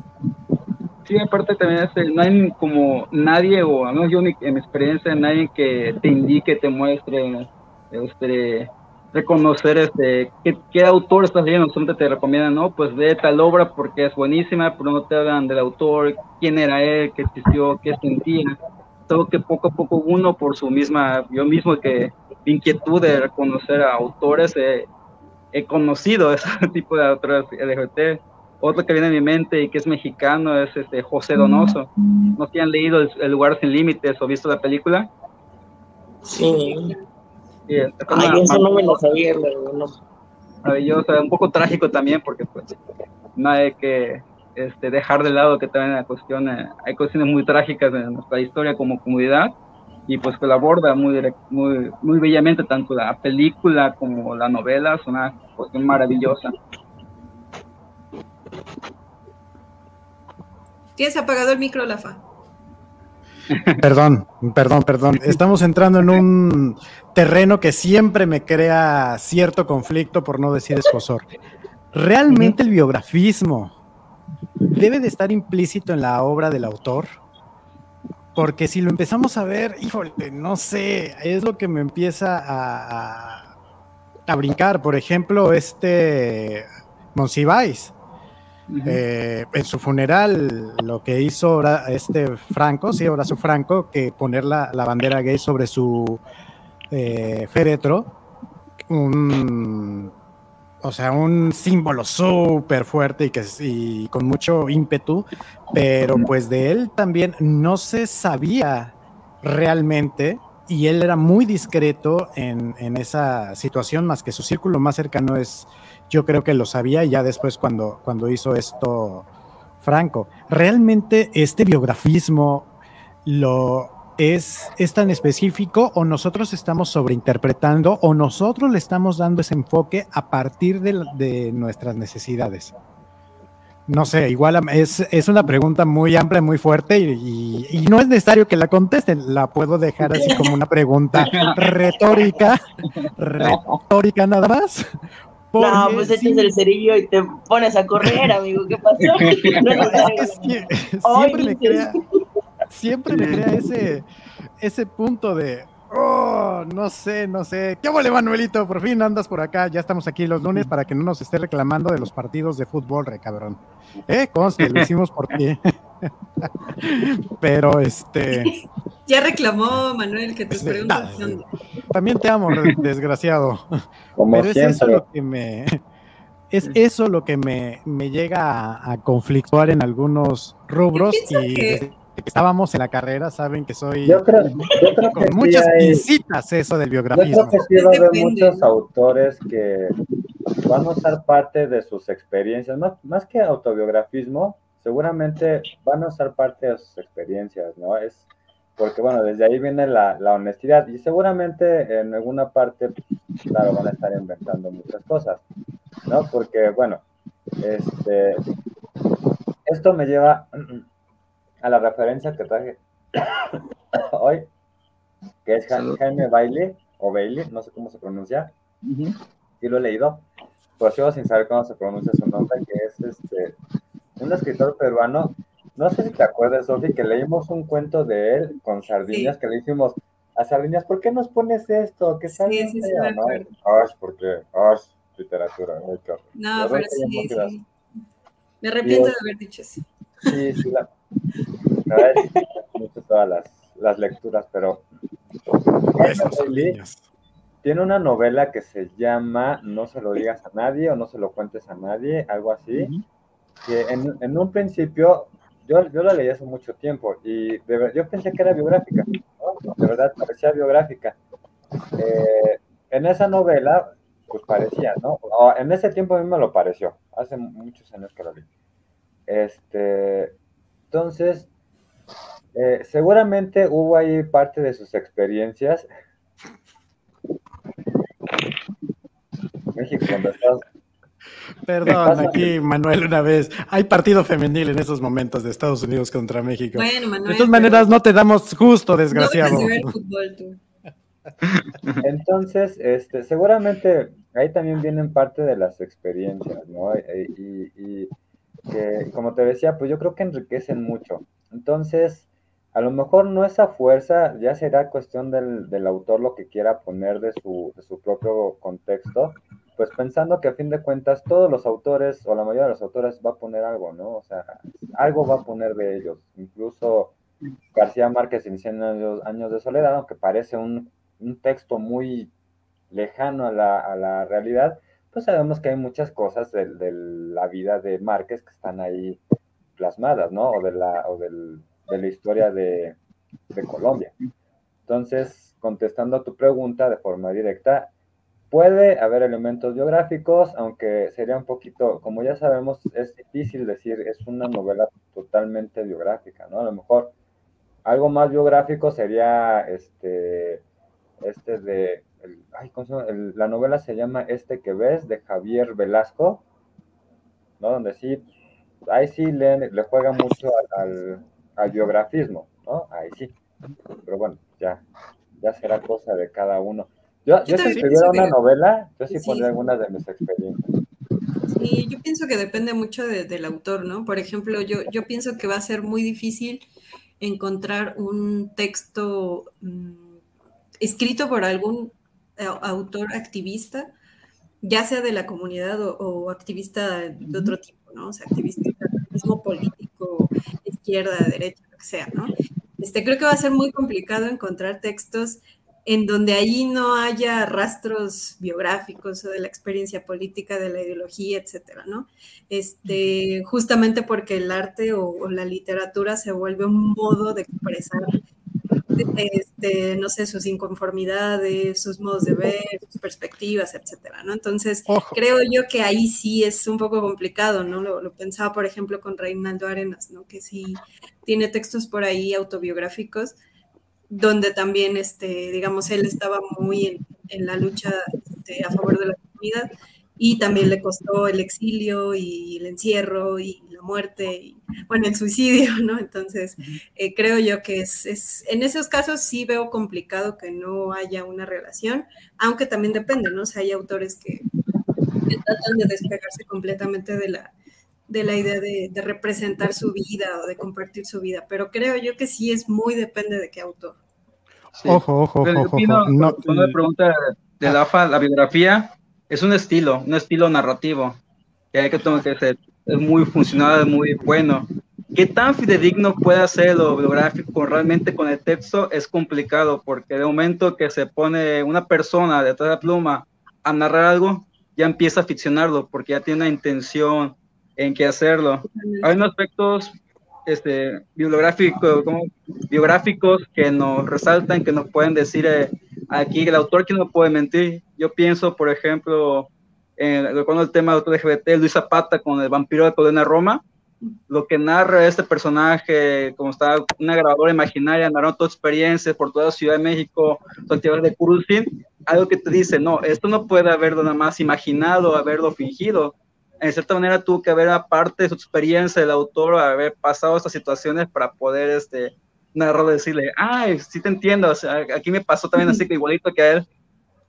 Sí, aparte también este, no hay como nadie, o al menos yo en mi experiencia, nadie que te indique, te muestre, este, reconocer este, qué, autor estás leyendo, solamente te recomiendan, no, pues lee tal obra porque es buenísima, pero no te hablan del autor, quién era él, qué existió, qué sentía. Todo que poco a poco uno por su misma, yo mismo que inquietud de reconocer a autores, he conocido (laughs) ese tipo de autores LGBT otro que viene a mi mente y que es mexicano es este José Donoso. ¿No te han leído El, lugar sin límites o visto la película? Sí. Ay, eso no me lo sabía, no. Maravilloso, un poco trágico también porque pues no hay que este, dejar de lado que también hay cuestiones, hay cuestiones muy trágicas en nuestra historia como comunidad y pues que la aborda muy, muy, muy bellamente tanto la película como la novela, es una cuestión maravillosa. Tienes apagado el micro, Lafa. Perdón, perdón, perdón. Estamos entrando en un terreno que siempre me crea cierto conflicto, por no decir escosor. ¿Realmente el biografismo debe de estar implícito en la obra del autor? Porque si lo empezamos a ver, híjole, no sé, es lo que me empieza a, a, brincar. Por ejemplo, este Monsiváis eh, en su funeral, lo que hizo este Franco, sí, Horacio Franco, que poner la, bandera gay sobre su eh, féretro, un, o sea, un símbolo súper fuerte y, que, y con mucho ímpetu, pero pues de él también no se sabía realmente y él era muy discreto en, en esa situación, más que su círculo más cercano es yo creo que lo sabía ya después cuando, cuando hizo esto Franco. ¿Realmente este biografismo lo es, es tan específico o nosotros estamos sobreinterpretando o nosotros le estamos dando ese enfoque a partir de, nuestras necesidades? No sé, igual es, es, una pregunta muy amplia, muy fuerte y, y, no es necesario que la contesten, la puedo dejar así como una pregunta (laughs) retórica, retórica nada más, no, pues echas el cerillo y te pones a correr, amigo. ¿Qué pasó? (laughs) siempre, me crea, siempre me crea ese, ese punto de, oh, no sé, no sé. ¿Qué vale, Manuelito? Por fin andas por acá. Ya estamos aquí los lunes para que no nos esté reclamando de los partidos de fútbol, re cabrón. ¿Eh? Conste, lo hicimos por ti. (laughs) Pero este. (laughs) Ya reclamó Manuel que tus preguntas También te amo, desgraciado. (laughs) Pero es eso lo que me. Es eso lo que me, llega a, conflictuar en algunos rubros y que... estábamos en la carrera saben que soy yo creo, con muchas visitas eso del biografismo. Yo creo que sí va a haber muchos autores que van a usar parte de sus experiencias, más, más que autobiografismo, seguramente van a usar parte de sus experiencias, ¿no? Es porque, bueno, desde ahí viene la, honestidad y seguramente en alguna parte, claro, van a estar inventando muchas cosas, ¿no? Porque, bueno, este, esto me lleva a la referencia que traje (coughs) hoy, que es Jaime Bailey, o Bailey, no sé cómo se pronuncia, sí lo he leído, pues sigo sin saber cómo se pronuncia su nombre, que es este un escritor peruano, no sé si te acuerdas, Sofi, que leímos un cuento de él con Sardiñas, que le dijimos, a Sardiñas, ¿por qué nos pones esto? Que sí, sí, sí, ¿no? Ash, porque Ash, literatura. No, pero sí, sí. Me arrepiento de haber dicho eso. Sí, sí, la, a ver, mucho todas las, las lecturas, pero tiene una novela que se llama No se lo digas a nadie o no se lo cuentes a nadie, algo así que en, un principio yo, la leí hace mucho tiempo y yo pensé que era biográfica, de verdad parecía biográfica. Eh, en esa novela, pues parecía, ¿no? en ese tiempo a mí me lo pareció, hace muchos años que lo leí. Este, entonces, eh, seguramente hubo ahí parte de sus experiencias. México, cuando estás Perdón, aquí Manuel una vez. Hay partido femenil en esos momentos de Estados Unidos contra México. Bueno, Manuel, de todas maneras, no te damos justo, desgraciado. No fútbol, tú. (laughs) Entonces, este, seguramente ahí también vienen parte de las experiencias, ¿no? E, y, y que, como te decía, pues yo creo que enriquecen mucho. Entonces, a lo mejor no esa fuerza, ya será cuestión del, del autor lo que quiera poner de su, de su propio contexto, pues pensando que a fin de cuentas todos los autores o la mayoría de los autores va a poner algo, ¿no? O sea, algo va a poner de ellos. Incluso García Márquez en 100 años, de soledad, aunque parece un, un texto muy lejano a la, a la, realidad, pues sabemos que hay muchas cosas de, de, la vida de Márquez que están ahí plasmadas, ¿no? O de la, o del, de la historia de, de Colombia. Entonces, contestando a tu pregunta de forma directa, Puede haber elementos biográficos, aunque sería un poquito, como ya sabemos, es difícil decir, es una novela totalmente biográfica, ¿no? A lo mejor algo más biográfico sería este, este de, la novela se llama Este que ves, de Javier Velasco, ¿no? Donde sí, ahí sí le, le juega mucho al, al, al biografismo, ¿no? Ahí sí. Pero bueno, ya, ya será cosa de cada uno. Yo, yo, yo si escribiera una que... novela, yo sí, sí pondría algunas de mis experiencias. Sí, yo pienso que depende mucho de, del autor, ¿no? Por ejemplo, yo, yo pienso que va a ser muy difícil encontrar un texto mmm, escrito por algún eh, autor activista, ya sea de la comunidad o, o activista de otro tipo, ¿no? O sea, activista activismo político, izquierda, derecha, lo que sea, ¿no? Este, creo que va a ser muy complicado encontrar textos en donde allí no haya rastros biográficos o de la experiencia política, de la ideología, etcétera, ¿no? Este, justamente porque el arte o, o la literatura se vuelve un modo de expresar, este, no sé, sus inconformidades, sus modos de ver, sus perspectivas, etcétera, ¿no? Entonces, Ojo. creo yo que ahí sí es un poco complicado, ¿no? Lo, lo, pensaba, por ejemplo, con Reinaldo Arenas, ¿no? Que sí tiene textos por ahí autobiográficos, donde también, este, digamos, él estaba muy en, en la lucha este, a favor de la comunidad y también le costó el exilio y el encierro y la muerte y, bueno, el suicidio, (laughs) ¿no? Entonces, eh, creo yo que es, es, en esos casos sí veo complicado que no haya una relación, aunque también depende, ¿no? O sea, hay autores que, que tratan de despegarse completamente de la, de la idea de, de, representar su vida o de compartir su vida, pero creo yo que sí es muy depende de qué autor. Sí. Ojo, ojo, ojo. Opino, ojo. No, una pregunta de la AFA, la biografía es un estilo, un estilo narrativo, que hay que tomar que ser, es muy funcional, es muy bueno. ¿Qué tan fidedigno puede ser lo biográfico realmente con el texto? Es complicado, porque de momento que se pone una persona detrás de la pluma a narrar algo, ya empieza a ficcionarlo, porque ya tiene una intención, en qué hacerlo. Hay unos aspectos este, biográficos que nos resaltan, que nos pueden decir eh, aquí el autor que no puede mentir. Yo pienso, por ejemplo, en, recuerdo el tema del LGBT, Luis Zapata con el vampiro de Colena Roma, lo que narra este personaje, como está una grabadora imaginaria, narrando toda experiencia por toda Ciudad de México, actividad de cruising, algo que te dice, no, esto no puede haberlo nada más imaginado, haberlo fingido, en cierta manera tuvo que haber aparte de su experiencia del autor haber pasado estas situaciones para poder este narrar decirle ay sí te entiendo o sea, aquí me pasó también así (laughs) que igualito que a él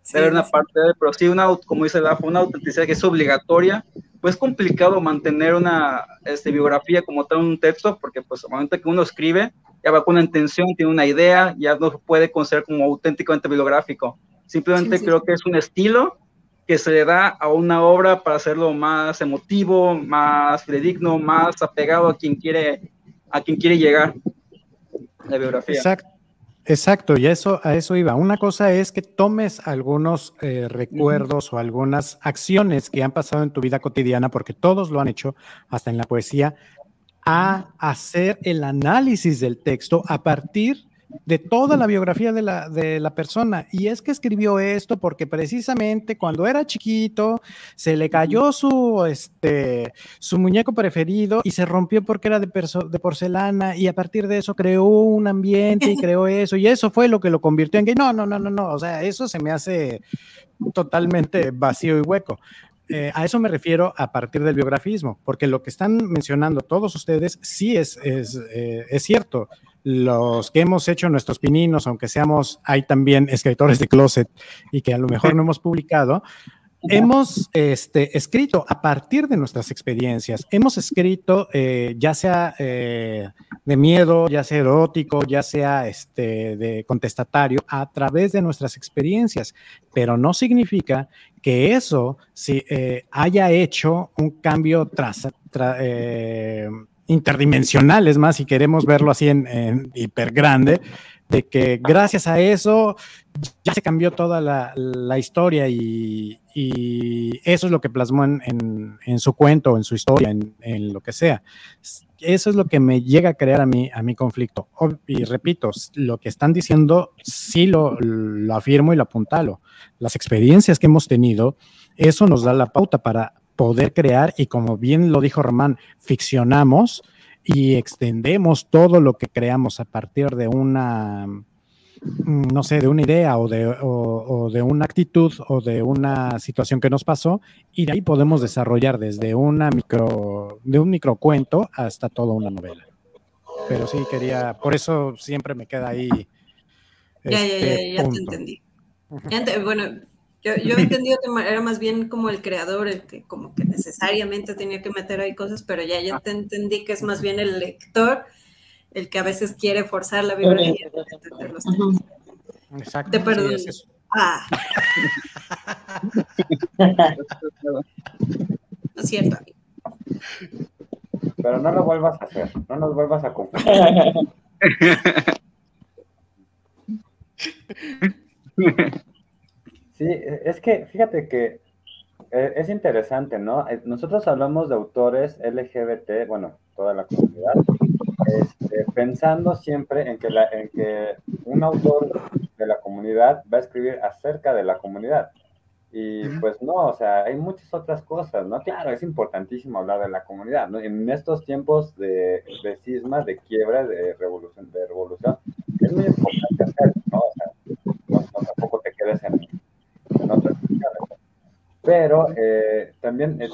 sí, debe haber una sí. parte de él pero sí una como dice la una autenticidad que es obligatoria pues es complicado mantener una este, biografía como tal un texto porque pues al momento que uno escribe ya va con una intención tiene una idea ya no puede considerar como auténticamente bibliográfico simplemente sí, creo que es un estilo que se le da a una obra para hacerlo más emotivo, más fidedigno, más apegado a quien quiere, a quien quiere llegar la biografía. Exacto. Exacto, y eso, a eso iba. Una cosa es que tomes algunos eh, recuerdos o algunas acciones que han pasado en tu vida cotidiana, porque todos lo han hecho, hasta en la poesía, a hacer el análisis del texto a partir de toda la biografía de la, de la persona. Y es que escribió esto porque precisamente cuando era chiquito se le cayó su, este, su muñeco preferido y se rompió porque era de, de porcelana y a partir de eso creó un ambiente y creó (laughs) eso y eso fue lo que lo convirtió en gay. No, no, no, no, no. O sea, eso se me hace totalmente vacío y hueco. Eh, a eso me refiero a partir del biografismo, porque lo que están mencionando todos ustedes sí es, es, eh, es cierto los que hemos hecho nuestros pininos, aunque seamos, hay también escritores de closet y que a lo mejor no hemos publicado, hemos este, escrito a partir de nuestras experiencias, hemos escrito eh, ya sea eh, de miedo, ya sea erótico, ya sea este, de contestatario, a través de nuestras experiencias, pero no significa que eso si, eh, haya hecho un cambio tras, interdimensional, es más, si queremos verlo así en, en hiper grande, de que gracias a eso ya se cambió toda la, historia y, eso es lo que plasmó en, su cuento, en su historia, en, lo que sea. Eso es lo que me llega a crear a mí, a mi conflicto. Y repito, lo que están diciendo sí lo, lo afirmo y lo apuntalo. Las experiencias que hemos tenido, eso nos da la pauta para poder crear y como bien lo dijo Román, ficcionamos y extendemos todo lo que creamos a partir de una, mm, no sé, de una idea o de, o, de una actitud o de una situación que nos pasó y de ahí podemos desarrollar desde una micro, de un microcuento hasta toda una novela. Pero sí quería, por eso siempre me queda ahí. Ya, ya, ya, este ya te entendí. bueno, yo, yo he entendido que era más bien como el creador el que como que necesariamente tenía que meter ahí cosas, pero ya, ya te entendí que es más bien el lector el que a veces quiere forzar la biografía. Exacto. Te perdono. ah. (laughs) no es cierto. Pero no lo vuelvas a hacer, no nos vuelvas a confundir. (laughs) Sí, e, es que fíjate que e, es interesante, ¿no? Eh, nosotros hablamos de autores LGBT, bueno, toda la comunidad, este, pensando siempre en que, la, en que un autor de la comunidad va a escribir acerca de la comunidad. Y pues no, o sea, hay muchas otras cosas, ¿no? Claro, es importantísimo hablar de la comunidad, ¿no? En estos tiempos de, de cisma, de quiebra, de revolución, de revolución, es muy importante hacer, ¿no? O sea, no tampoco te quedes en, pero eh, también, eh,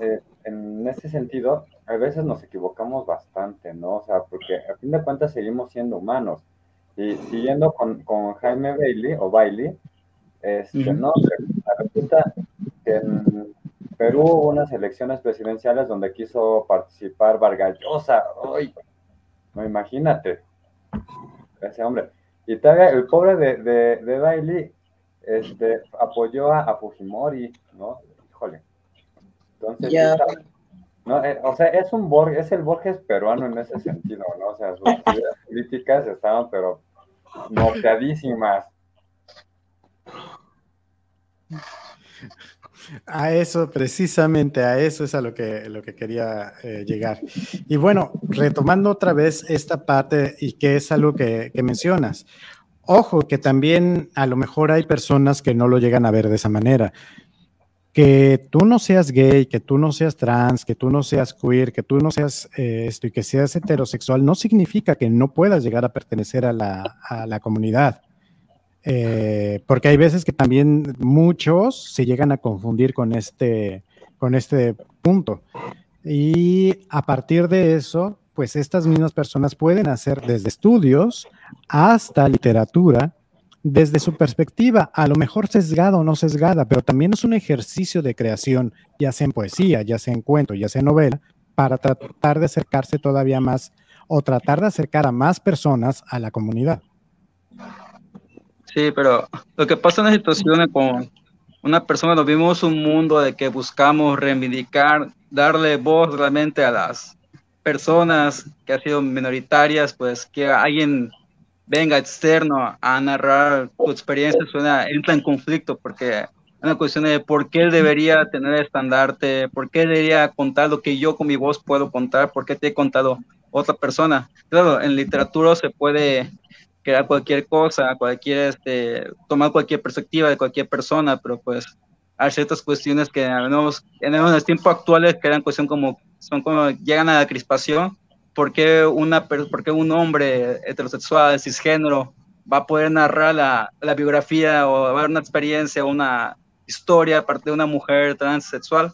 eh, en ese sentido, a veces nos equivocamos bastante, ¿no? O sea, porque a fin de cuentas seguimos siendo humanos. Y siguiendo con, con Jaime Bailey, o Bailey, este, ¿no? Resulta que en Perú hubo unas elecciones presidenciales donde quiso participar Vargallosa. ¡Ay! No, imagínate. Ese hombre. Y todavía el pobre de, de, de Bailey este, apoyó a, Fujimori, ¿no? Híjole. Entonces, no, eh, o sea, es un Borges, es el Borges peruano en ese sentido, ¿no? O sea, sus (laughs) políticas estaban, pero noqueadísimas. A eso, precisamente a eso es a lo que, lo que quería eh, llegar. Y bueno, retomando otra vez esta parte y que es algo que, que mencionas. Ojo, que también a lo mejor hay personas que no lo llegan a ver de esa manera. Que tú no seas gay, que tú no seas trans, que tú no seas queer, que tú no seas eh, esto y que seas heterosexual, no significa que no puedas llegar a pertenecer a la, comunidad. Eh, porque hay veces que también muchos se llegan a confundir con este, con este punto. Y a partir de eso, pues estas mismas personas pueden hacer desde estudios hasta literatura desde su perspectiva, a lo mejor sesgada o no sesgada, pero también es un ejercicio de creación, ya sea en poesía, ya sea en cuento, ya sea en novela, para tratar de acercarse todavía más o tratar de acercar a más personas a la comunidad. Sí, pero lo que pasa en la situación con una persona, nos vimos un mundo de que buscamos reivindicar, darle voz realmente a las personas que han sido minoritarias, pues que alguien venga externo a narrar tu experiencia, suena, entra en conflicto porque es una cuestión de por qué él debería tener estandarte, por qué debería contar lo que yo con mi voz puedo contar, por qué te he contado otra persona. Claro, en literatura se puede crear cualquier cosa, cualquier, este, tomar cualquier perspectiva de cualquier persona, pero pues hay ciertas cuestiones que en los, en los tiempos actuales que eran cuestión como, son como, llegan a la crispación, ¿por qué, una, por un hombre heterosexual, cisgénero, va a poder narrar la, la biografía o va a haber una experiencia o una historia aparte de una mujer transexual?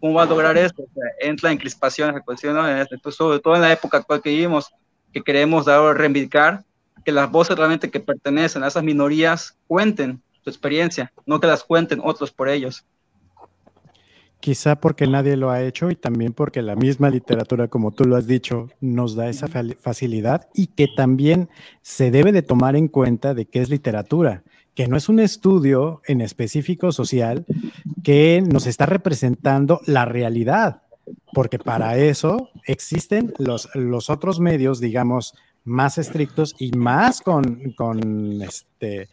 ¿Cómo va a lograr eso? entra en crispación esa cuestión, ¿no? Pues, sobre todo en la época actual que vivimos, que queremos dar o reivindicar que las voces realmente que pertenecen a esas minorías cuenten su experiencia, no que las cuenten otros por ellos. Quizá porque nadie lo ha hecho y también porque la misma literatura, como tú lo has dicho, nos da esa facilidad y que también se debe de tomar en cuenta de qué es literatura, que no es un estudio en específico social que nos está representando la realidad, porque para eso existen los, otros medios, digamos, más estrictos y más este,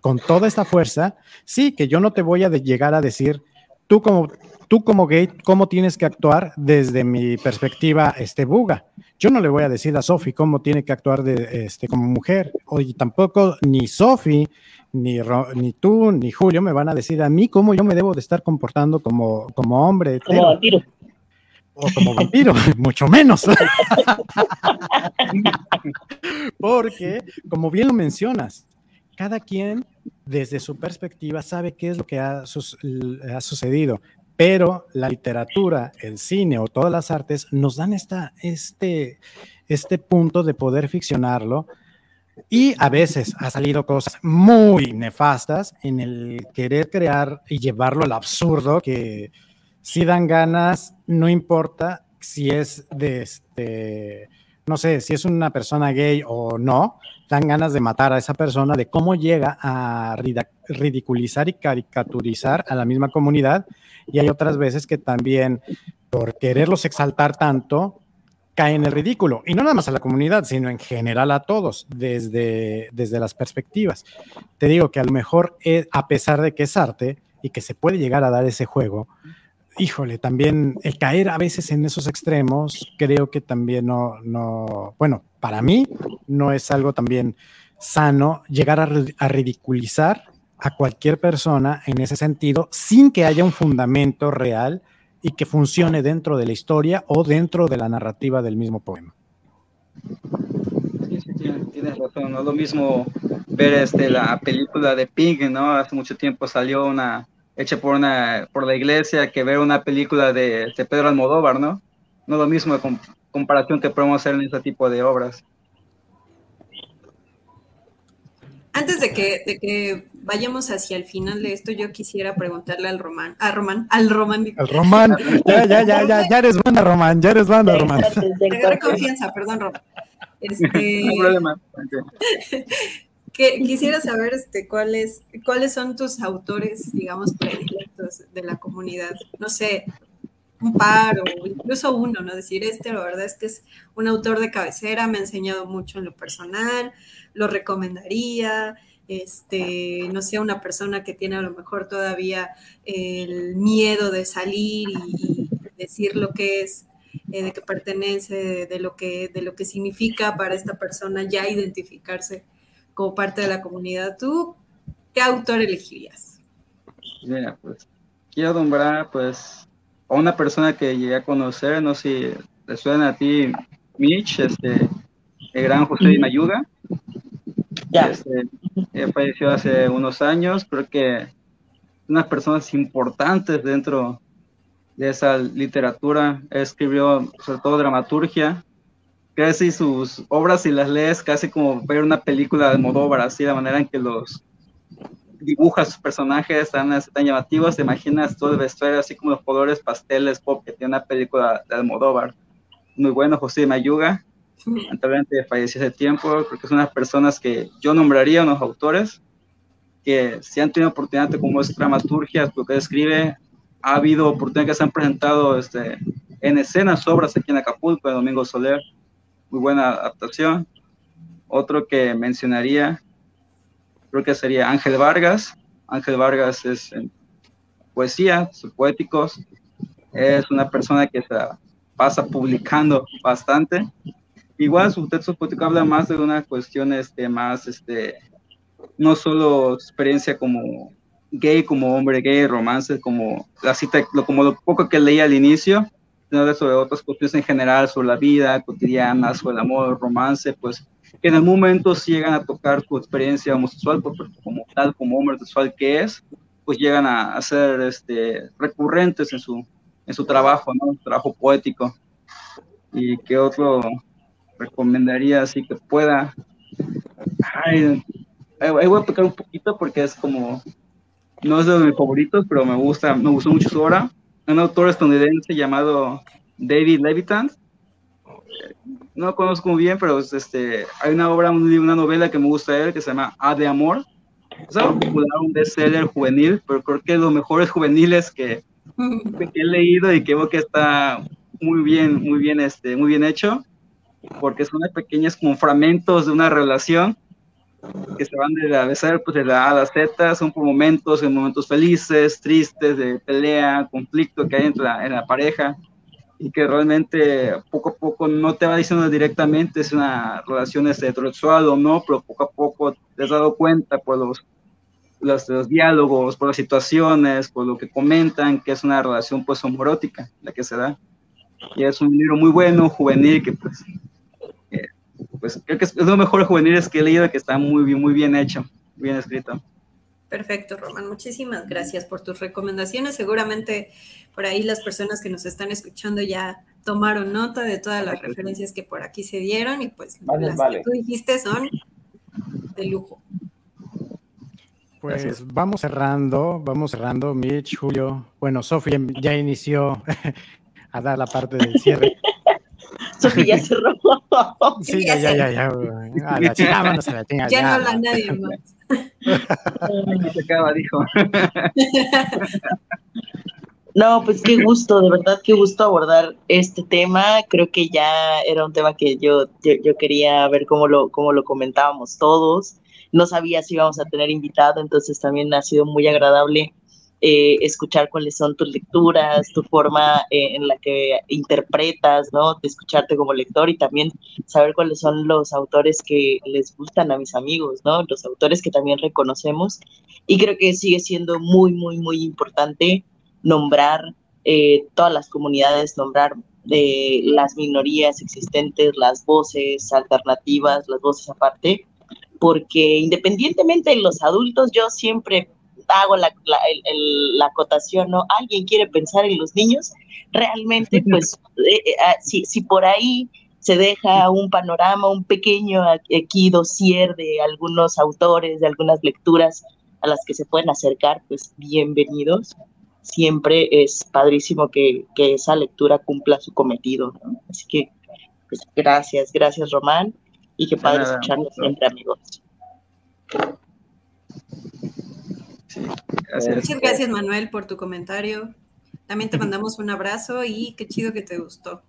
con toda esta fuerza. Sí, que yo no te voy a llegar a decir, tú como tú como gay, ¿cómo tienes que actuar desde mi perspectiva, este buga? Yo no le voy a decir a Sofi cómo tiene que actuar de, este, como mujer, y tampoco ni Sofi, ni, ni tú, ni Julio me van a decir a mí cómo yo me debo de estar comportando como, como hombre. Como vampiro. O como vampiro, (laughs) mucho menos. (laughs) Porque, como bien lo mencionas, cada quien desde su perspectiva sabe qué es lo que ha, ha sucedido pero la literatura, el cine o todas las artes nos dan esta, este, este punto de poder ficcionarlo y a veces ha salido cosas muy nefastas en el querer crear y llevarlo al absurdo que si dan ganas, no importa si es de este, no sé, si es una persona gay o no, dan ganas de matar a esa persona, de cómo llega a ridiculizar y caricaturizar a la misma comunidad. Y hay otras veces que también, por quererlos exaltar tanto, cae en el ridículo. Y no nada más a la comunidad, sino en general a todos, desde, desde las perspectivas. Te digo que a lo mejor, a pesar de que es arte y que se puede llegar a dar ese juego, híjole, también el caer a veces en esos extremos, creo que también no, no, bueno, para mí no es algo también sano llegar a, ridiculizar a cualquier persona en ese sentido sin que haya un fundamento real y que funcione dentro de la historia o dentro de la narrativa del mismo poema. Sí, sí, tienes razón, no es lo mismo ver este, la película de Pink, ¿no? Hace mucho tiempo salió una, hecha por, una, por la iglesia que ver una película de, de Pedro Almodóvar, ¿no? No lo mismo de comparación que podemos hacer en este tipo de obras. Antes de que, de que vayamos hacia el final de esto, yo quisiera preguntarle al Román, a Román, al Román. Al Román, ya, ya, ya, ya, ya eres banda, Román, ya eres banda, Román. Te confianza, perdón, Román. Este, (laughs) no problema. (laughs) que quisiera saber este, cuáles, cuáles son tus autores, digamos, predilectos de la comunidad. No sé, un par o incluso uno, ¿no? Decir, este, la verdad es que es un autor de cabecera, me ha enseñado mucho en lo personal, lo recomendaría. Este, no sé, una persona que tiene a lo mejor todavía el miedo de salir y, decir lo que es, eh, de que pertenece, de, lo que, de lo que significa para esta persona ya identificarse como parte de la comunidad, ¿tú qué autor elegirías? Mira, pues quiero nombrar pues a una persona que llegué a conocer, no sé si te suena a ti, Mitch, este, el gran José Mayuga. Ya. Este, falleció hace unos años, creo que unas personas importantes dentro de esa literatura. Escribió sobre todo dramaturgia, casi sus obras, si las lees, casi como ver una película de Almodóvar, así la manera en que los dibuja sus personajes tan, tan llamativos, te imaginas todo el vestuario, así como los colores pasteles pop que tiene una película de Almodóvar. Muy bueno, José Mayuga, lamentablemente falleció hace tiempo, creo que son unas personas que yo nombraría unos autores que si han tenido oportunidad como es dramaturgia, lo que escribe, ha habido oportunidades que se han presentado este, en escenas, obras aquí en Acapulco, de Domingo Soler, muy buena adaptación. Otro que mencionaría, creo que sería Ángel Vargas. Ángel Vargas es en poesía, sus poéticos. Es una persona que se pasa publicando bastante. Igual su texto poético habla más de una cuestión este, más, este, no solo experiencia como gay, como hombre gay, romance, como la cita, como lo poco que leía al inicio, sobre otras cuestiones en general, sobre la vida cotidiana, sobre el amor, el romance, pues que en algún momento si llegan a tocar su experiencia homosexual, pues, como tal, como hombre sexual que es, pues llegan a, ser este, recurrentes en su, en su trabajo, ¿no? trabajo poético. Y que otro recomendaría así que pueda. Ay, ahí voy a tocar un poquito porque es como, no es de mis favoritos, pero me gusta, me gustó mucho su obra. Un autor estadounidense llamado David Levitan. No lo conozco muy bien, pero este, hay una obra, una novela que me gusta de él que se llama A de Amor. Es algo popular, un bestseller juvenil, pero creo que los mejores juveniles que, (laughs) que he leído y que veo que está muy bien, muy bien, este, muy bien hecho, porque son pequeños como fragmentos de una relación que se van de la, pues de la A a la Z, son por momentos, en momentos felices, tristes, de pelea, conflicto que hay entre la, en la pareja y que realmente poco a poco no te va diciendo directamente si una relación es heterosexual o no, pero poco a poco te has dado cuenta por los, los, los, diálogos, por las situaciones, por lo que comentan, que es una relación pues homorótica la que se da. Y es un libro muy bueno, juvenil, que pues, pues creo que es, uno de los mejores juveniles que he leído, que está muy bien, muy bien hecho, bien escrito. Perfecto, Román. Muchísimas gracias por tus recomendaciones. Seguramente por ahí las personas que nos están escuchando ya tomaron nota de todas las referencias que por aquí se dieron y pues las que tú dijiste son de lujo. Pues vamos cerrando, vamos cerrando, Mitch, Julio. Bueno, Sofía ya inició (laughs) a dar la parte del cierre. (laughs) Sofía (laughs) ya cerró. Sí, ya, ya, ya, ya. A la (laughs) chica, a la Ya, ya no habla nadie más. (laughs) se acaba, dijo. No, pues qué gusto, de verdad qué gusto abordar este tema. Creo que ya era un tema que yo, yo, quería ver cómo lo, cómo lo comentábamos todos. No sabía si íbamos a tener invitado, entonces también ha sido muy agradable eh, escuchar cuáles son tus lecturas, tu forma eh, en la que interpretas, ¿no? De escucharte como lector y también saber cuáles son los autores que les gustan a mis amigos, ¿no? Los autores que también reconocemos. Y creo que sigue siendo muy, muy, muy importante nombrar eh, todas las comunidades, nombrar las minorías existentes, las voces alternativas, las voces aparte, porque independientemente de los adultos, yo siempre hago la, la, acotación, ¿no? Alguien quiere pensar en los niños, realmente, pues, eh, eh, ah, si, si por ahí se deja un panorama, un pequeño aquí dossier de algunos autores, de algunas lecturas a las que se pueden acercar, pues bienvenidos. Siempre es padrísimo que, que esa lectura cumpla su cometido, ¿no? Así que, pues, gracias, gracias Román, y qué padre escucharnos siempre, amigos. Muchas gracias, Manuel, por tu comentario. También te (laughs) mandamos un abrazo y qué chido que te gustó.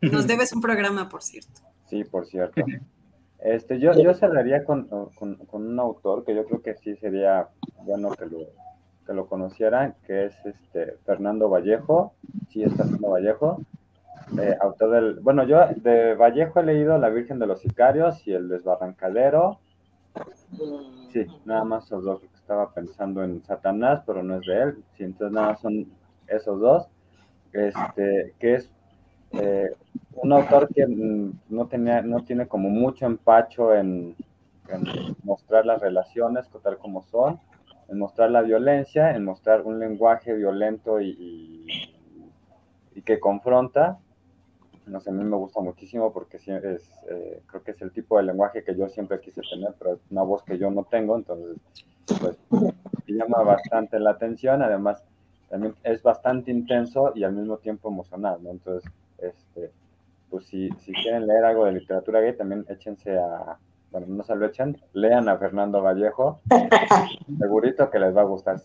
Nos debes un programa, por cierto. Sí, por cierto. Este, yo, yo cerraría con, con, un autor que yo creo que sí sería bueno que lo, que lo conocieran, que es este Fernando Vallejo. Sí, es Fernando Vallejo. Eh, autor del. Bueno, yo de Vallejo he leído La Virgen de los Sicarios y El Desbarrancadero. Sí, nada más esos dos estaba pensando en Satanás, pero no es de él. Sí, entonces nada, son esos dos. Este, que es eh, un autor que mm, no, tenía, no tiene como mucho empacho en, mostrar las relaciones tal como son, en mostrar la violencia, en mostrar un lenguaje violento y, que confronta. No sé, a mí me gusta muchísimo porque es, eh, creo que es el tipo de lenguaje que yo siempre quise tener, pero es una voz que yo no tengo, entonces pues llama bastante la atención, además también es bastante intenso y al mismo tiempo emocional, ¿no? Entonces, este, pues si, si quieren leer algo de literatura gay, también échense a, bueno, no se lo echen, lean a Fernando Vallejo, (laughs) segurito que les va a gustar.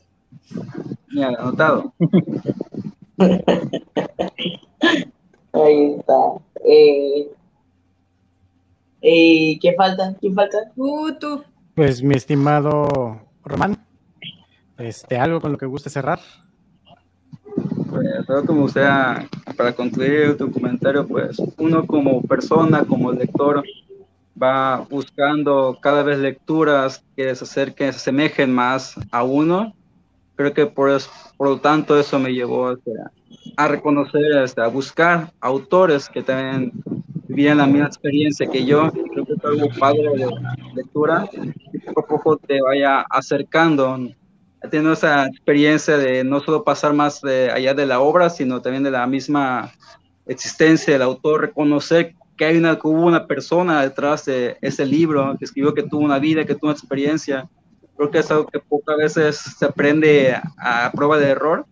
Mira, anotado. (laughs) Ahí está. Eh, eh, ¿Qué falta? ¿Quién falta? Uh, tú. Pues mi estimado Román, este, ¿algo con lo que guste cerrar? Pues como sea, para concluir tu comentario, pues uno como persona, como lector, va buscando cada vez lecturas que se acerquen, se asemejen más a uno. Creo que por, eso, por lo tanto eso me llevó a reconocer, este, a buscar autores que también vivían la misma experiencia que yo. Creo que es algo padre de lectura poco a poco te vaya acercando, teniendo esa experiencia de no solo pasar más de allá de la obra, sino también de la misma existencia del autor, reconocer que hay una, que hubo una persona detrás de ese libro, que escribió que tuvo una vida, que tuvo una experiencia. Creo que es algo que pocas veces se aprende a, prueba de error,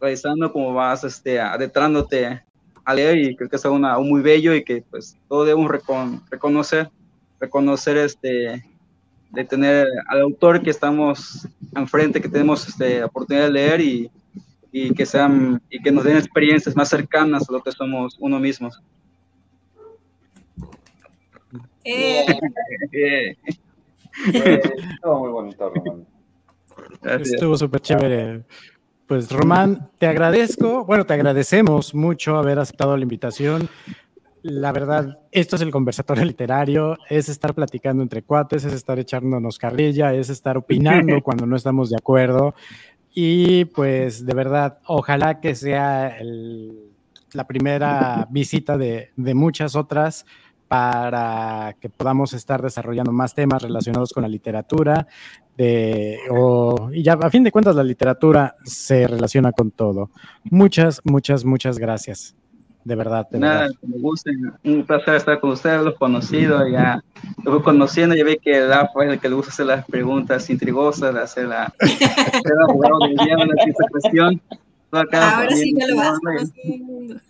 realizando como vas este, adentrándote a leer y creo que es algo, muy bello y que pues todos debemos reconocer, reconocer este, de tener al autor que estamos enfrente, que tenemos este, oportunidad de leer y, y, que sean y que nos den experiencias más cercanas a lo que somos uno mismos. Eh. (laughs) Estuvo muy bonito, Román. Estuvo súper chévere. Pues Román, te agradezco, bueno, te agradecemos mucho haber aceptado la invitación. La verdad, esto es el conversatorio literario, es estar platicando entre cuates, es estar echándonos carrilla, es estar opinando (laughs) cuando no estamos de acuerdo. Y pues de verdad, ojalá que sea la primera visita de, muchas otras para que podamos estar desarrollando más temas relacionados con la literatura. De, y ya a fin de cuentas la literatura se relaciona con todo. Muchas, muchas, muchas gracias de verdad. Nada, me gusta, un placer estar con ustedes, los conocido, ya lo voy conociendo, ya ve que da fue el que le gusta hacer las preguntas intrigosas, hacer la, hacer la jugada esa cuestión. Ahora sí me lo vas conociendo.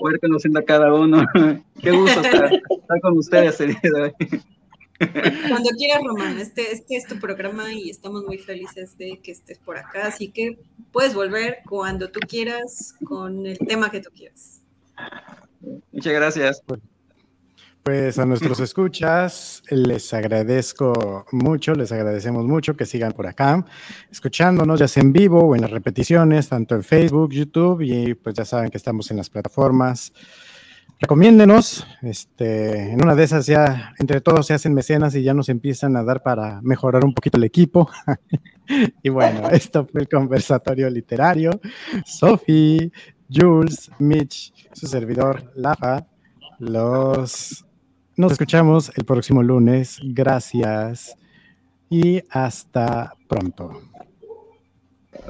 Poder conociendo a cada uno. (laughs) Qué gusto estar, estar con ustedes el día de hoy. Cuando quieras, Román, este, este es tu programa y estamos muy felices de que estés por acá, así que puedes volver cuando tú quieras con el tema que tú quieras. Muchas gracias. Pues a nuestros (laughs) escuchas les agradezco mucho, les agradecemos mucho que sigan por acá, escuchándonos ya sea en vivo o en las repeticiones, tanto en Facebook, YouTube y pues ya saben que estamos en las plataformas recomiéndenos. Este, en una de esas ya entre todos se hacen mecenas y ya nos empiezan a dar para mejorar un poquito el equipo. (laughs) y bueno, (laughs) esto fue el conversatorio literario. Sophie, Jules, Mitch, su servidor, Lafa. Los nos escuchamos el próximo lunes. Gracias y hasta pronto.